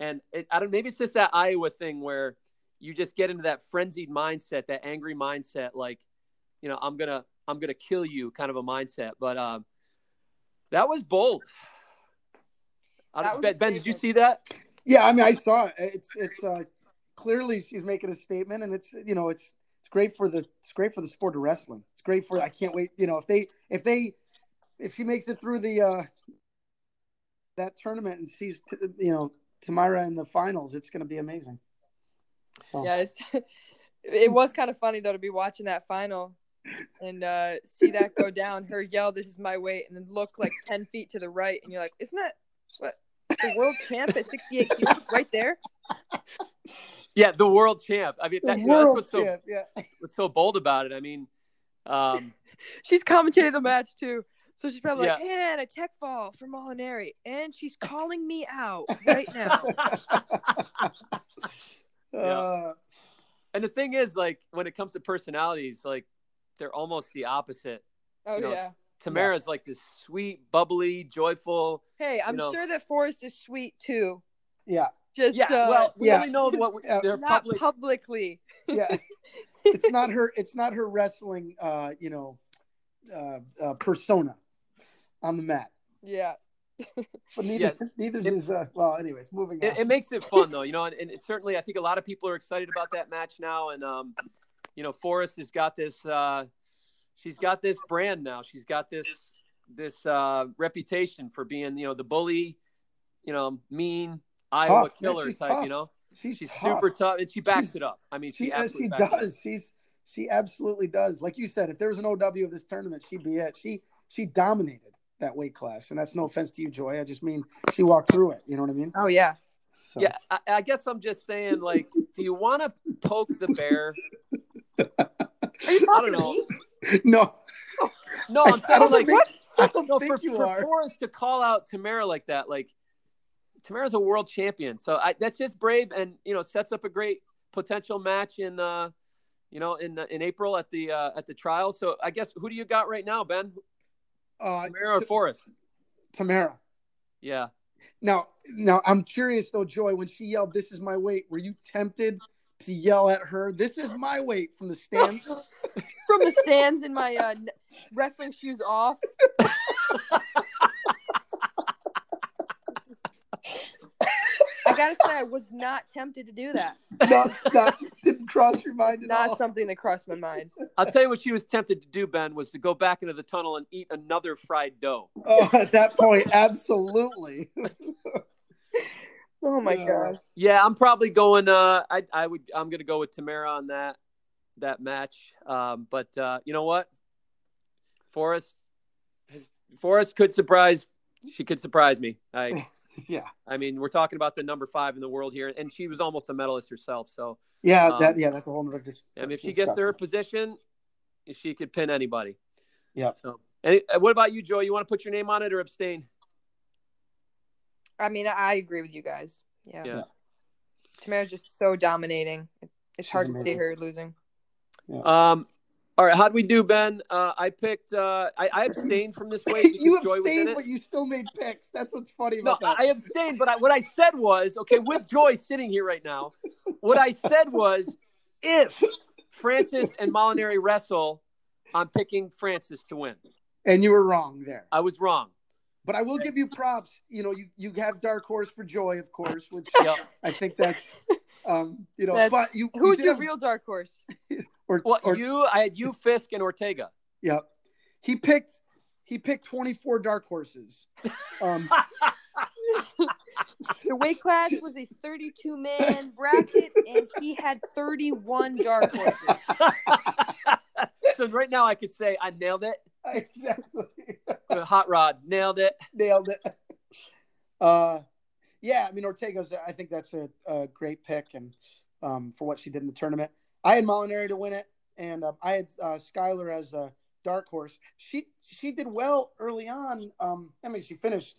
S2: And it, I don't. Maybe it's just that Iowa thing where you just get into that frenzied mindset, that angry mindset, like, you know, I'm gonna, I'm gonna kill you, kind of a mindset. But um, that was bold. I
S4: That
S2: don't,
S4: was
S2: ben, ben, did you see that?
S3: Yeah, I mean, I saw it. It's it's uh, clearly she's making a statement, and it's you know it's it's great for the it's great for the sport of wrestling. It's great for I can't wait. You know, if they if they if she makes it through the uh, that tournament and sees you know Tamara in the finals, it's going to be amazing. So
S4: yeah, it's. It was kind of funny though to be watching that final and uh, see that go down. Her yell, "This is my weight," and then look like ten feet to the right, and you're like, "Isn't that what the world champ at 68 kilos right there?"
S2: Yeah, the world champ. I mean, that, you know, that's what's so
S3: champ, yeah.
S2: what's so bold about it. I mean, um,
S4: She's commentating the match too. So she's probably like, and a tech fall for Molinari. And she's calling me out right now.
S3: Uh,
S2: and the thing is, like, when it comes to personalities, like, they're almost the opposite.
S4: Oh,
S2: You know,
S4: yeah.
S2: Tamara's
S3: Yes.
S2: like this sweet, bubbly, joyful.
S4: Hey, I'm
S2: know.
S4: sure that Forrest is sweet too.
S3: yeah,
S4: Just
S2: Yeah,
S4: uh,
S2: well, we
S3: yeah.
S2: only know what we-
S3: Yeah.
S2: they're
S4: not
S2: public.
S4: publicly.
S3: yeah. it's not her. It's not her wrestling. Uh, you know, uh, uh, persona on the mat.
S4: Yeah.
S3: But neither neither
S2: It-
S3: is uh, well. Anyways, moving on.
S2: it, it makes it fun though, you know, and, and it certainly I think a lot of people are excited about that match now. And um, you know, Forrest has got this uh she's got this brand now. She's got this this uh reputation for being, you know, the bully, you know, mean Iowa
S3: Tough.
S2: Killer
S3: she's
S2: type,
S3: tough.
S2: you know.
S3: she's
S2: She's
S3: tough.
S2: super tough and she backs
S3: She's-
S2: it up. I mean she,
S3: She
S2: absolutely
S3: she
S2: backs it up.
S3: does. She's she absolutely does. Like you said, if there was an OW of this tournament, she'd be it. She she dominated that weight class, and that's no offense to you, Joye. I just mean she walked through it. You know what I mean?
S4: Oh yeah.
S3: So,
S2: Yeah, I, I guess I'm just saying, like, do you want to poke the bear?
S4: Are you
S2: I don't
S4: talking to
S2: know.
S4: me?
S3: No,
S2: No, I'm saying like
S3: think, I don't
S2: no,
S3: think
S2: for,
S3: you
S2: for
S3: are.
S2: Forrest to call out Tamara like that, like Tamara's a world champion, so I, that's just brave, and you know sets up a great potential match in, uh, you know, in in April at the uh, at the trial. So I guess who do you got right now, Ben?
S3: Uh,
S2: Tamara or
S3: T-
S2: Forrest?
S3: Tamara.
S2: Yeah,
S3: Now, now I'm curious though, Joye. When she yelled, "This is my weight," were you tempted to yell at her, "This is my weight" from the stands?
S4: From the stands in my uh, wrestling shoes off. I gotta say, I was not tempted to do that.
S3: not, not didn't cross your mind at
S4: Not
S3: all.
S4: something that crossed my mind.
S2: I'll tell you what she was tempted to do, Ben, was to go back into the tunnel and eat another fried dough.
S3: Oh, at that point, absolutely.
S4: Oh my
S3: Yeah.
S4: god.
S2: Yeah, I'm probably going. Uh, I I would. I'm going to go with Tamara on that that match. Um, but uh, you know what? Forrest, his, Forrest could surprise. She could surprise me. I
S3: yeah,
S2: I mean, we're talking about the number five in the world here, and she was almost a medalist herself. So
S3: yeah,
S2: Um,
S3: that yeah, that's a whole nother. Dis-
S2: I mean, if she gets to her position, she could pin anybody.
S3: Yeah.
S2: So, and uh, what about you, Joe? You want to put your name on it or abstain?
S4: I mean, I agree with you guys. Yeah.
S2: Yeah.
S4: Tamara's just so dominating. It's
S3: She's
S4: hard to see
S3: amazing.
S4: her losing.
S2: Um. All right, how'd we do, Ben? Uh, I picked. Uh, I, I abstained from this weight because
S3: you
S2: Joye
S3: abstained, but you still made picks. That's what's funny
S2: No,
S3: that.
S2: I abstained, but I, what I said was okay. With Joye sitting here right now, what I said was, if Francis and Molinari wrestle, I'm picking Francis to win.
S3: and you were wrong there.
S2: I was wrong.
S3: But I will give you props. You know, you you have dark horse for Joye, of course, which
S2: Yep.
S3: I think that's um, you know,
S4: That's-
S3: but you
S4: Who's
S3: you
S4: your
S3: have-
S4: real dark horse?
S3: or,
S2: Well,
S3: or
S2: you, I had you, Fisk, and Ortega.
S3: yeah. He picked he picked 24 dark horses. Um,
S4: The weight class was a 32 man bracket, and he had 31 dark horses.
S2: so right now I could say I nailed it.
S3: exactly.
S2: Hot Rod nailed it.
S3: Nailed it. Uh, yeah, I mean Ortega's. I think that's a, a great pick, and um, for what she did in the tournament, I had Molinari to win it, and uh, I had uh, Skylar as a dark horse. She she did well early on. Um, I mean, she finished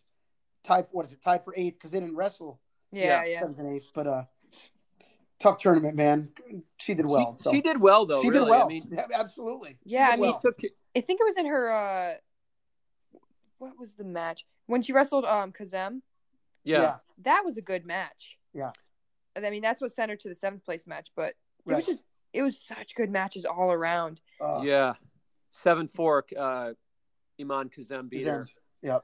S3: tied. What is it? Tied for eighth because they didn't wrestle
S4: Yeah, yeah.
S3: seventh and eighth. But uh, tough tournament, man. She did well.
S2: she,
S3: so.
S2: she did well though.
S3: She
S2: really.
S3: did well.
S2: I mean,
S3: Yeah, absolutely. She
S4: Yeah,
S3: did
S4: I mean,
S3: well.
S2: took
S4: I think it was in her. uh What was the match when she wrestled um Kazem?
S2: yeah.
S4: That was a good match.
S3: Yeah.
S4: I mean, that's what sent her to the seventh place match. But it
S3: Right.
S4: was just, it was such good matches all around.
S3: Uh,
S2: Yeah. Seven four. Uh, Iman Kazem beat her.
S3: Yep.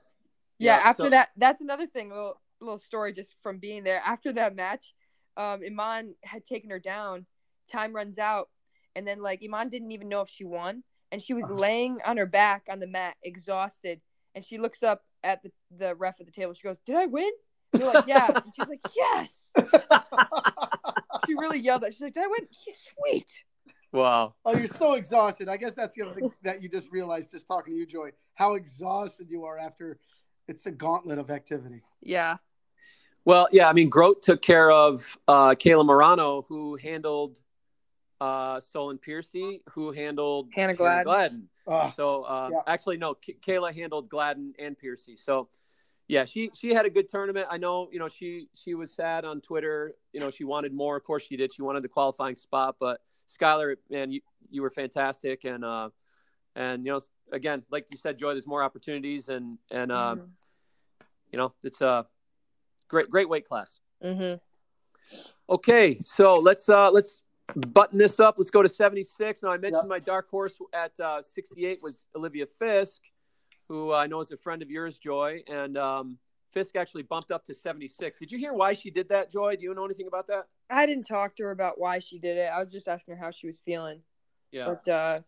S4: Yeah.
S2: Yeah,
S4: after
S2: so-
S4: that, that's another thing. A little, little story just from being there. After that match, um, Iman had taken her down. Time runs out, and then like Iman didn't even know if she won, and she was
S3: Uh-huh.
S4: laying on her back on the mat, exhausted. And she looks up at the, the ref at the table. She goes, "Did I win?" And they're like, "Yeah." and she's like, "Yes." She really yelled at. She's like, "Did I win?" He's sweet.
S2: Wow.
S3: Oh, you're so exhausted. I guess that's the other thing that you just realized just talking to you, Joye, how exhausted you are after it's a gauntlet of activity.
S4: Yeah.
S2: Well, yeah. I mean, Grote took care of uh, Kayla Marano, who handled uh, Solin Piearcy, who handled
S4: Hannah Gladden.
S2: Gladden. So uh,
S3: Yeah.
S2: actually, no, K- Kayla handled Gladden and Piearcy. So yeah, she she had a good tournament. I know, you know, she she was sad on Twitter. You know, she wanted more. Of course, she did. She wanted the qualifying spot. But Skylar, man, you you were fantastic, and uh, and you know, again, like you said, Joye, there's more opportunities, and and uh,
S4: Mhm.
S2: you know, it's a great great weight class.
S4: Mhm.
S2: Okay, so let's uh let's button this up. Let's go to 76. Now I mentioned
S3: Yep.
S2: my dark horse at uh, 68 was Olivia Fisk, who I know is a friend of yours, Joye, and um, Fisk actually bumped up to 76. Did you hear why she did that, Joye? Do you know anything about that?
S4: I didn't talk to her about why she did it. I was just asking her how she was feeling.
S2: Yeah.
S4: But uh,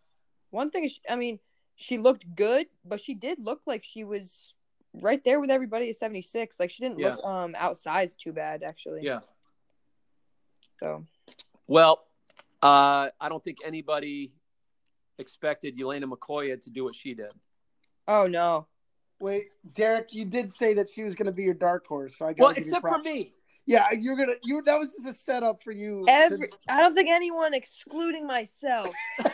S4: one thing is, I mean, she looked good, but she did look like she was right there with everybody at 76. Like she didn't look um outsized too bad, actually.
S2: Yeah.
S4: So
S2: Well, uh, I don't think anybody expected Yelena McCoy to do what she did.
S4: oh no.
S3: Wait, Derek, you did say that she was going to be your dark horse, so I got
S2: Well, except for me.
S3: Yeah, you're gonna. You that was just a setup for you. to-
S4: Every I don't think anyone excluding myself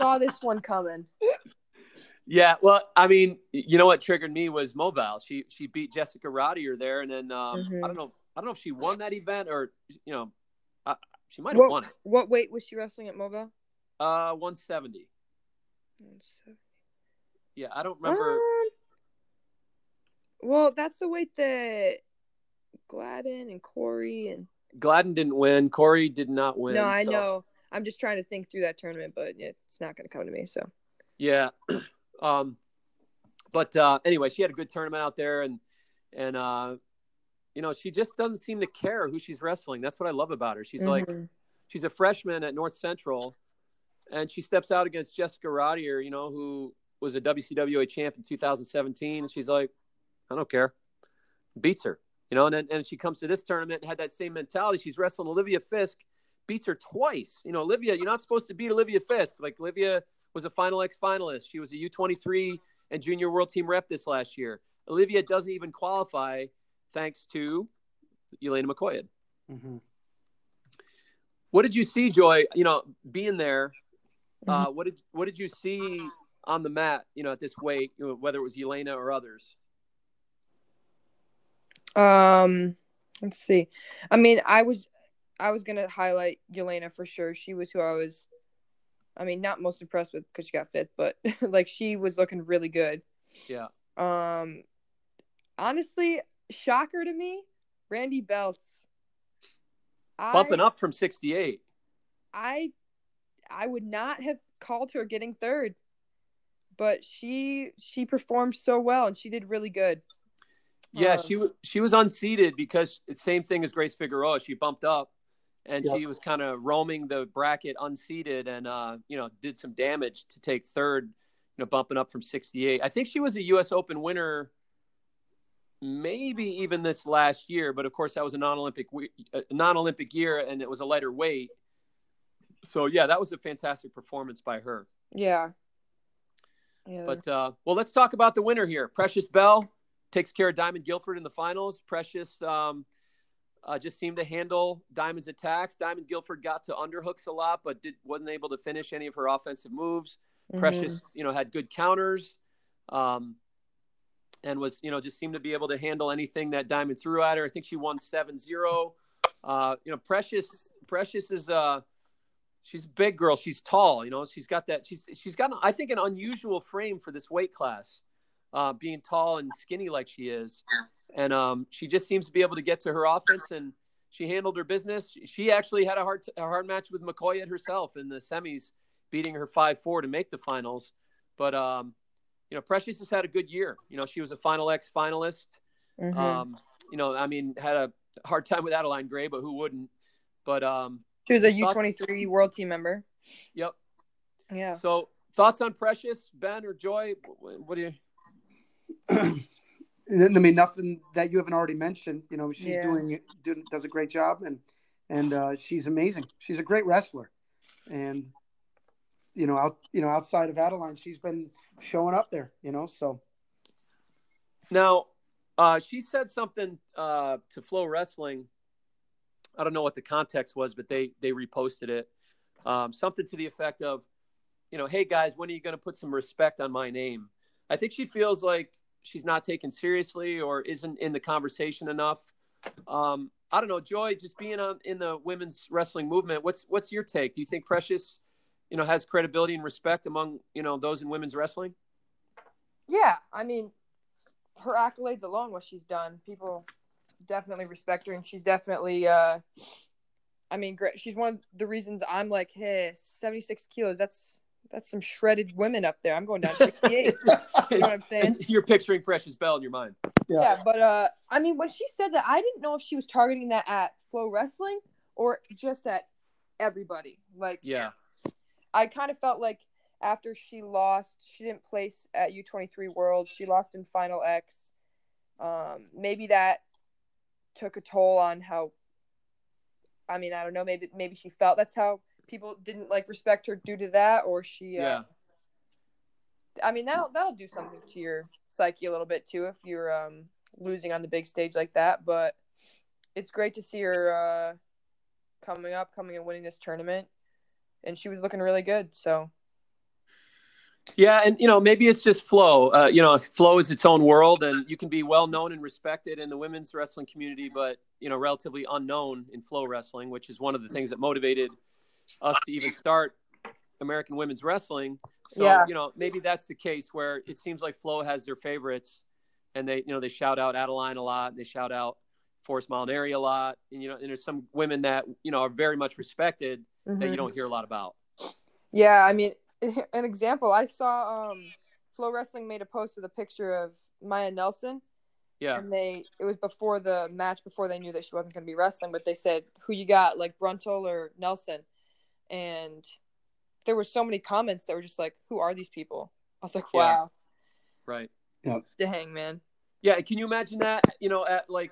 S4: saw this one coming.
S2: Yeah, well, I mean, you know what triggered me was Mobile. She she beat Jessica Rodier there, and then um,
S4: Mhm.
S2: I don't know, I don't know if she won that event or you know, she might have won it.
S4: what weight was she wrestling at Mobile?
S2: Uh, one seventy. Yeah, I don't remember.
S4: Um, well, that's the weight that Gladden and Corey and
S2: Gladden didn't win. Corey did not win.
S4: no, I
S2: so-
S4: know. I'm just trying to think through that tournament, but it's not going to come to me. So
S2: Yeah. um, but uh, anyway, she had a good tournament out there, and and uh, you know, she just doesn't seem to care who she's wrestling. That's what I love about her. She's like.
S4: Mhm.
S2: she's a freshman at North Central, and she steps out against Jessica Rodier, you know, who was a WCWA champ in 2017. And she's like, I don't care, beats her, you know. And then and she comes to this tournament and had that same mentality. She's wrestling Olivia Fisk, beats her twice. You know, Olivia, you're not supposed to beat Olivia Fisk. Like Olivia was a Final X finalist. She was a U23 and junior world team rep this last year. Olivia doesn't even qualify thanks to Elena McCoy.
S3: Mhm.
S2: What did you see, Joye? You know, being there, uh,
S4: Mm-hmm.
S2: what did what did you see on the mat? You know, at this weight, you know, whether it was Elena or others.
S4: Um, let's see. I mean, I was, I was gonna highlight Elena for sure. She was who I was. I mean, not most impressed with because she got fifth, but like she was looking really good.
S2: Yeah,
S4: Um, honestly, shocker to me, Randi Beltz.
S2: bumping
S4: I,
S2: up from 68.
S4: I, I would not have called her getting third, but she she performed so well and she did really good.
S2: Yeah,
S4: Uh,
S2: she wa- she was unseated because same thing as Grace Figueroa. She bumped up, and
S3: Yep.
S2: she was kind of roaming the bracket unseated, and uh, you know did some damage to take third. You know, bumping up from 68. I think she was a U.S. Open winner, maybe even this last year. But of course, that was a non-Olympic non-Olympic year, and it was a lighter weight. So yeah, that was a fantastic performance by her.
S4: Yeah. Yeah.
S2: But uh, well, let's talk about the winner here. Precious Bell takes care of Diamond Guilford in the finals. Precious um, uh, just seemed to handle Diamond's attacks. Diamond Guilford got to underhooks a lot, but did, wasn't able to finish any of her offensive moves.
S4: Mhm.
S2: Precious, you know, had good counters, um, and was you know just seemed to be able to handle anything that Diamond threw at her. I think she won 7-0. Uh, you know, Precious Precious is uh she's a big girl. She's tall. You know, she's got that. She's she's got I think an unusual frame for this weight class, uh, being tall and skinny like she is, and um, she just seems to be able to get to her offense and. She handled her business. She actually had a hard a hard match with McCoy at herself in the semis, beating her five four to make the finals. But um, you know, Precious has had a good year. You know, she was a Final X finalist.
S4: Mhm.
S2: Um, you know, I mean, had a hard time with Adeline Gray, but who wouldn't? But um,
S4: she was a
S2: thought-
S4: U23 world team member.
S2: yep.
S4: Yeah.
S2: So thoughts on Precious, Ben or Joye? What do you?
S3: I mean, nothing that you haven't already mentioned. You know, she's
S4: Yeah.
S3: doing, doing does a great job, and and uh, she's amazing. She's a great wrestler, and you know, out you know, outside of Adeline, she's been showing up there. You know, so
S2: Now, uh, she said something uh, to FloWrestling. I don't know what the context was, but they they reposted it. Um, something to the effect of, you know, hey guys, when are you going to put some respect on my name? I think she feels like she's not taken seriously or isn't in the conversation enough. Um, I don't know, Joye, just being on in the women's wrestling movement. What's what's your take? Do you think Precious, you know, has credibility and respect among you know those in women's wrestling?
S4: Yeah, I mean, her accolades alone, what she's done, people definitely respect her, and she's definitely, uh, I mean, great. She's one of the reasons I'm like, hey, 76 kilos. That's that's some shredded women up there. I'm going down to 68. you know what I'm saying?
S2: You're picturing Precious Bell in your mind.
S4: Yeah, but uh, I mean, when she said that, I didn't know if she was targeting that at FloWrestling or just at everybody. Like,
S2: Yeah.
S4: I kind of felt like after she lost, she didn't place at U23 World. She lost in Final X. Um, maybe that took a toll on how. I mean, I don't know. Maybe maybe she felt that's how people didn't like respect her due to that, or she. Uh,
S2: Yeah.
S4: I mean, that'll that'll do something to your psyche a little bit too if you're um losing on the big stage like that. But it's great to see her uh, coming up, coming and winning this tournament, and she was looking really good. So
S2: Yeah, and you know maybe it's just flow. Uh, you know, flow is its own world, and you can be well known and respected in the women's wrestling community, but you know, relatively unknown in flow wrestling, which is one of the things that motivated us to even start American women's wrestling. So
S4: Yeah.
S2: you know, maybe that's the case where it seems like Flow has their favorites, and they you know they shout out Adeline a lot, they shout out Forrest Molinari a lot, and you know, and there's some women that you know are very much respected that you don't hear a lot about.
S4: Yeah, I mean, an example. I saw um, FloWrestling made a post with a picture of Maya Nelson,
S2: Yeah,
S4: and they it was before the match, before they knew that she wasn't going to be wrestling. But they said, "Who you got, like Bruntil or Nelson?" And there were so many comments that were just like, "Who are these people?" I was like,
S2: Yeah.
S4: "Wow,
S2: right.
S4: dang man."
S2: Yeah, can you imagine that? You know, at like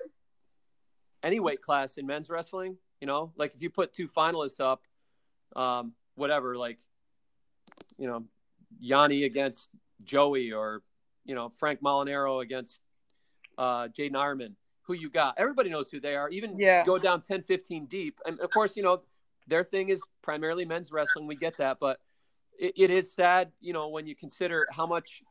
S2: any weight class in men's wrestling, you know, like if you put two finalists up, um, whatever, like, you know, Yianni against Joey or, you know, Frank Molinaro against uh, Jaydin Eierman, who you got? Everybody knows who they are. Even
S4: Yeah.
S2: go down 10, 15 deep. And of course, you know, their thing is primarily men's wrestling. We get that. But it, it is sad, you know, when you consider how much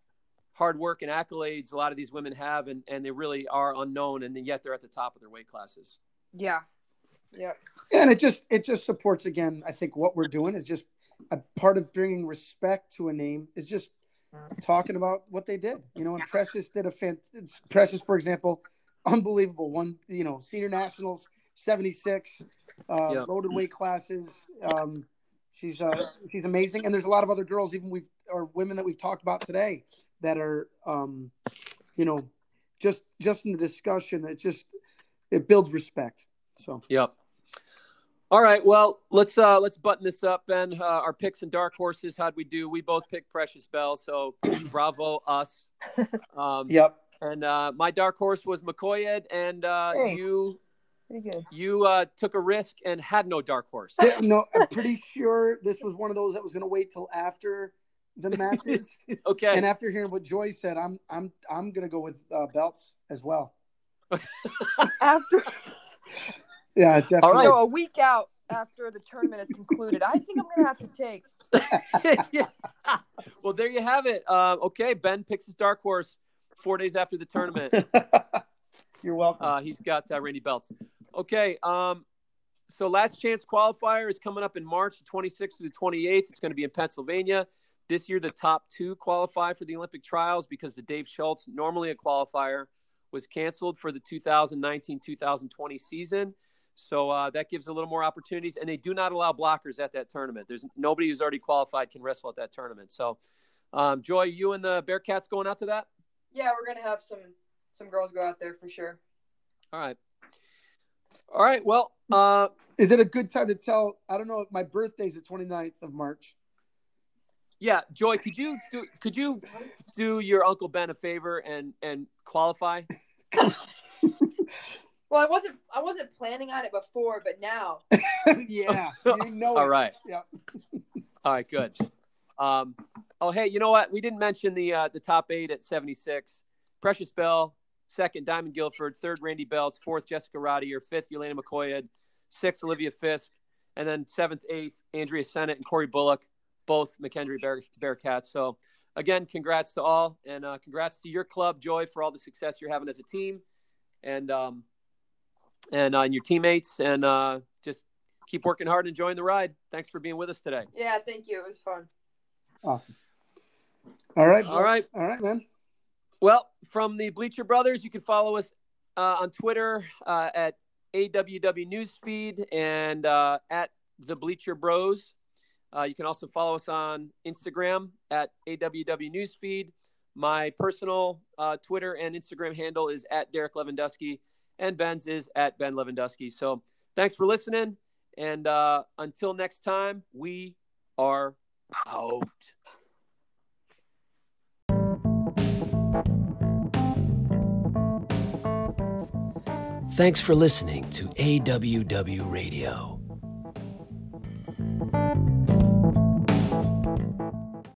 S2: hard work and accolades a lot of these women have, and, and they really are unknown, and yet they're at the top of their weight classes.
S4: Yeah, yeah,
S3: and it just it just supports again. I think what we're doing is just a part of bringing respect to a name is just talking about what they did. You know, and Precious did a fan. Precious, for example, unbelievable one. You know, senior nationals, seventy six, uh,
S2: Yeah.
S3: loaded weight classes. Um, She's uh, she's amazing, and there's a lot of other girls, even we've or women that we've talked about today that are, um, you know, just just in the discussion. It just it builds respect. So
S2: Yep. All right. Well, let's uh let's button this up, Ben. Uh, our picks and dark horses. How'd we do? We both picked Precious Bell, so bravo us. Um,
S3: yep.
S2: And uh, my dark horse was Makoyed, and uh,
S4: Hey.
S2: you
S4: Pretty good.
S2: you uh, took a risk and had no dark horse.
S3: Yeah, no, I'm pretty sure this was one of those that was going to wait till after the matches.
S2: okay.
S3: and after hearing what Joye said, I'm I'm I'm going to go with uh, Beltz as well.
S4: After
S3: Yeah, definitely.
S2: All right.
S4: no, a week out after the tournament is concluded, I think I'm gonna have to take.
S2: yeah. Well, there you have it. Uh, okay, Ben picks his dark horse four days after the tournament.
S3: You're welcome.
S2: Uh, he's got uh, Randi Beltz. Okay. Um, so last chance qualifier is coming up in March, the 26th to the 28th. It's going to be in Pennsylvania. This year, the top two qualify for the Olympic trials because the Dave Schultz, normally a qualifier, was canceled for the 2019 2020 season. So uh, that gives a little more opportunities, and they do not allow blockers at that tournament. There's nobody who's already qualified can wrestle at that tournament. So, um, Joye, you and the Bearcats going out to that?
S4: Yeah, we're gonna have some some girls go out there for sure.
S2: All right. All right. Well, uh,
S3: Is it a good time to tell? I don't know. My birthday's the 29th of March.
S2: Yeah, Joye, could you do could you do your Uncle Ben a favor and and qualify?
S4: Well, I wasn't I wasn't planning on it before, but now
S3: yeah, you know.
S2: All
S3: it.
S2: right.
S3: Yeah.
S2: All right, good. Um, oh, hey, you know what? We didn't mention the uh, the top eight at seventy six. Precious Bell, second Diamond Guilford, third Randi Beltz, fourth Jessica Rodier, fifth Elena Makoyed, sixth Olivia Fisk, and then seventh, eighth Andrea Sennett and Corey Bullock, both McKendree Bear, Bearcats. So again, congrats to all, and uh, congrats to your club, Joye, for all the success you're having as a team, and um, and uh, and your teammates, and uh, just keep working hard and enjoying the ride. Thanks for being with us today.
S4: yeah, thank you. It was fun.
S3: Awesome. All right.
S2: All right.
S3: All right, man.
S2: Well, from the Bleacher Brothers, you can follow us uh, on Twitter uh, at AWW Newsfeed and uh, at the Bleacher Bros. Uh, you can also follow us on Instagram at AWW Newsfeed. My personal uh, Twitter and Instagram handle is at Derek Levendusky, and Ben's is at Ben Levendusky. So thanks for listening. And uh, until next time, we are out.
S1: Thanks for listening to AWW Radio.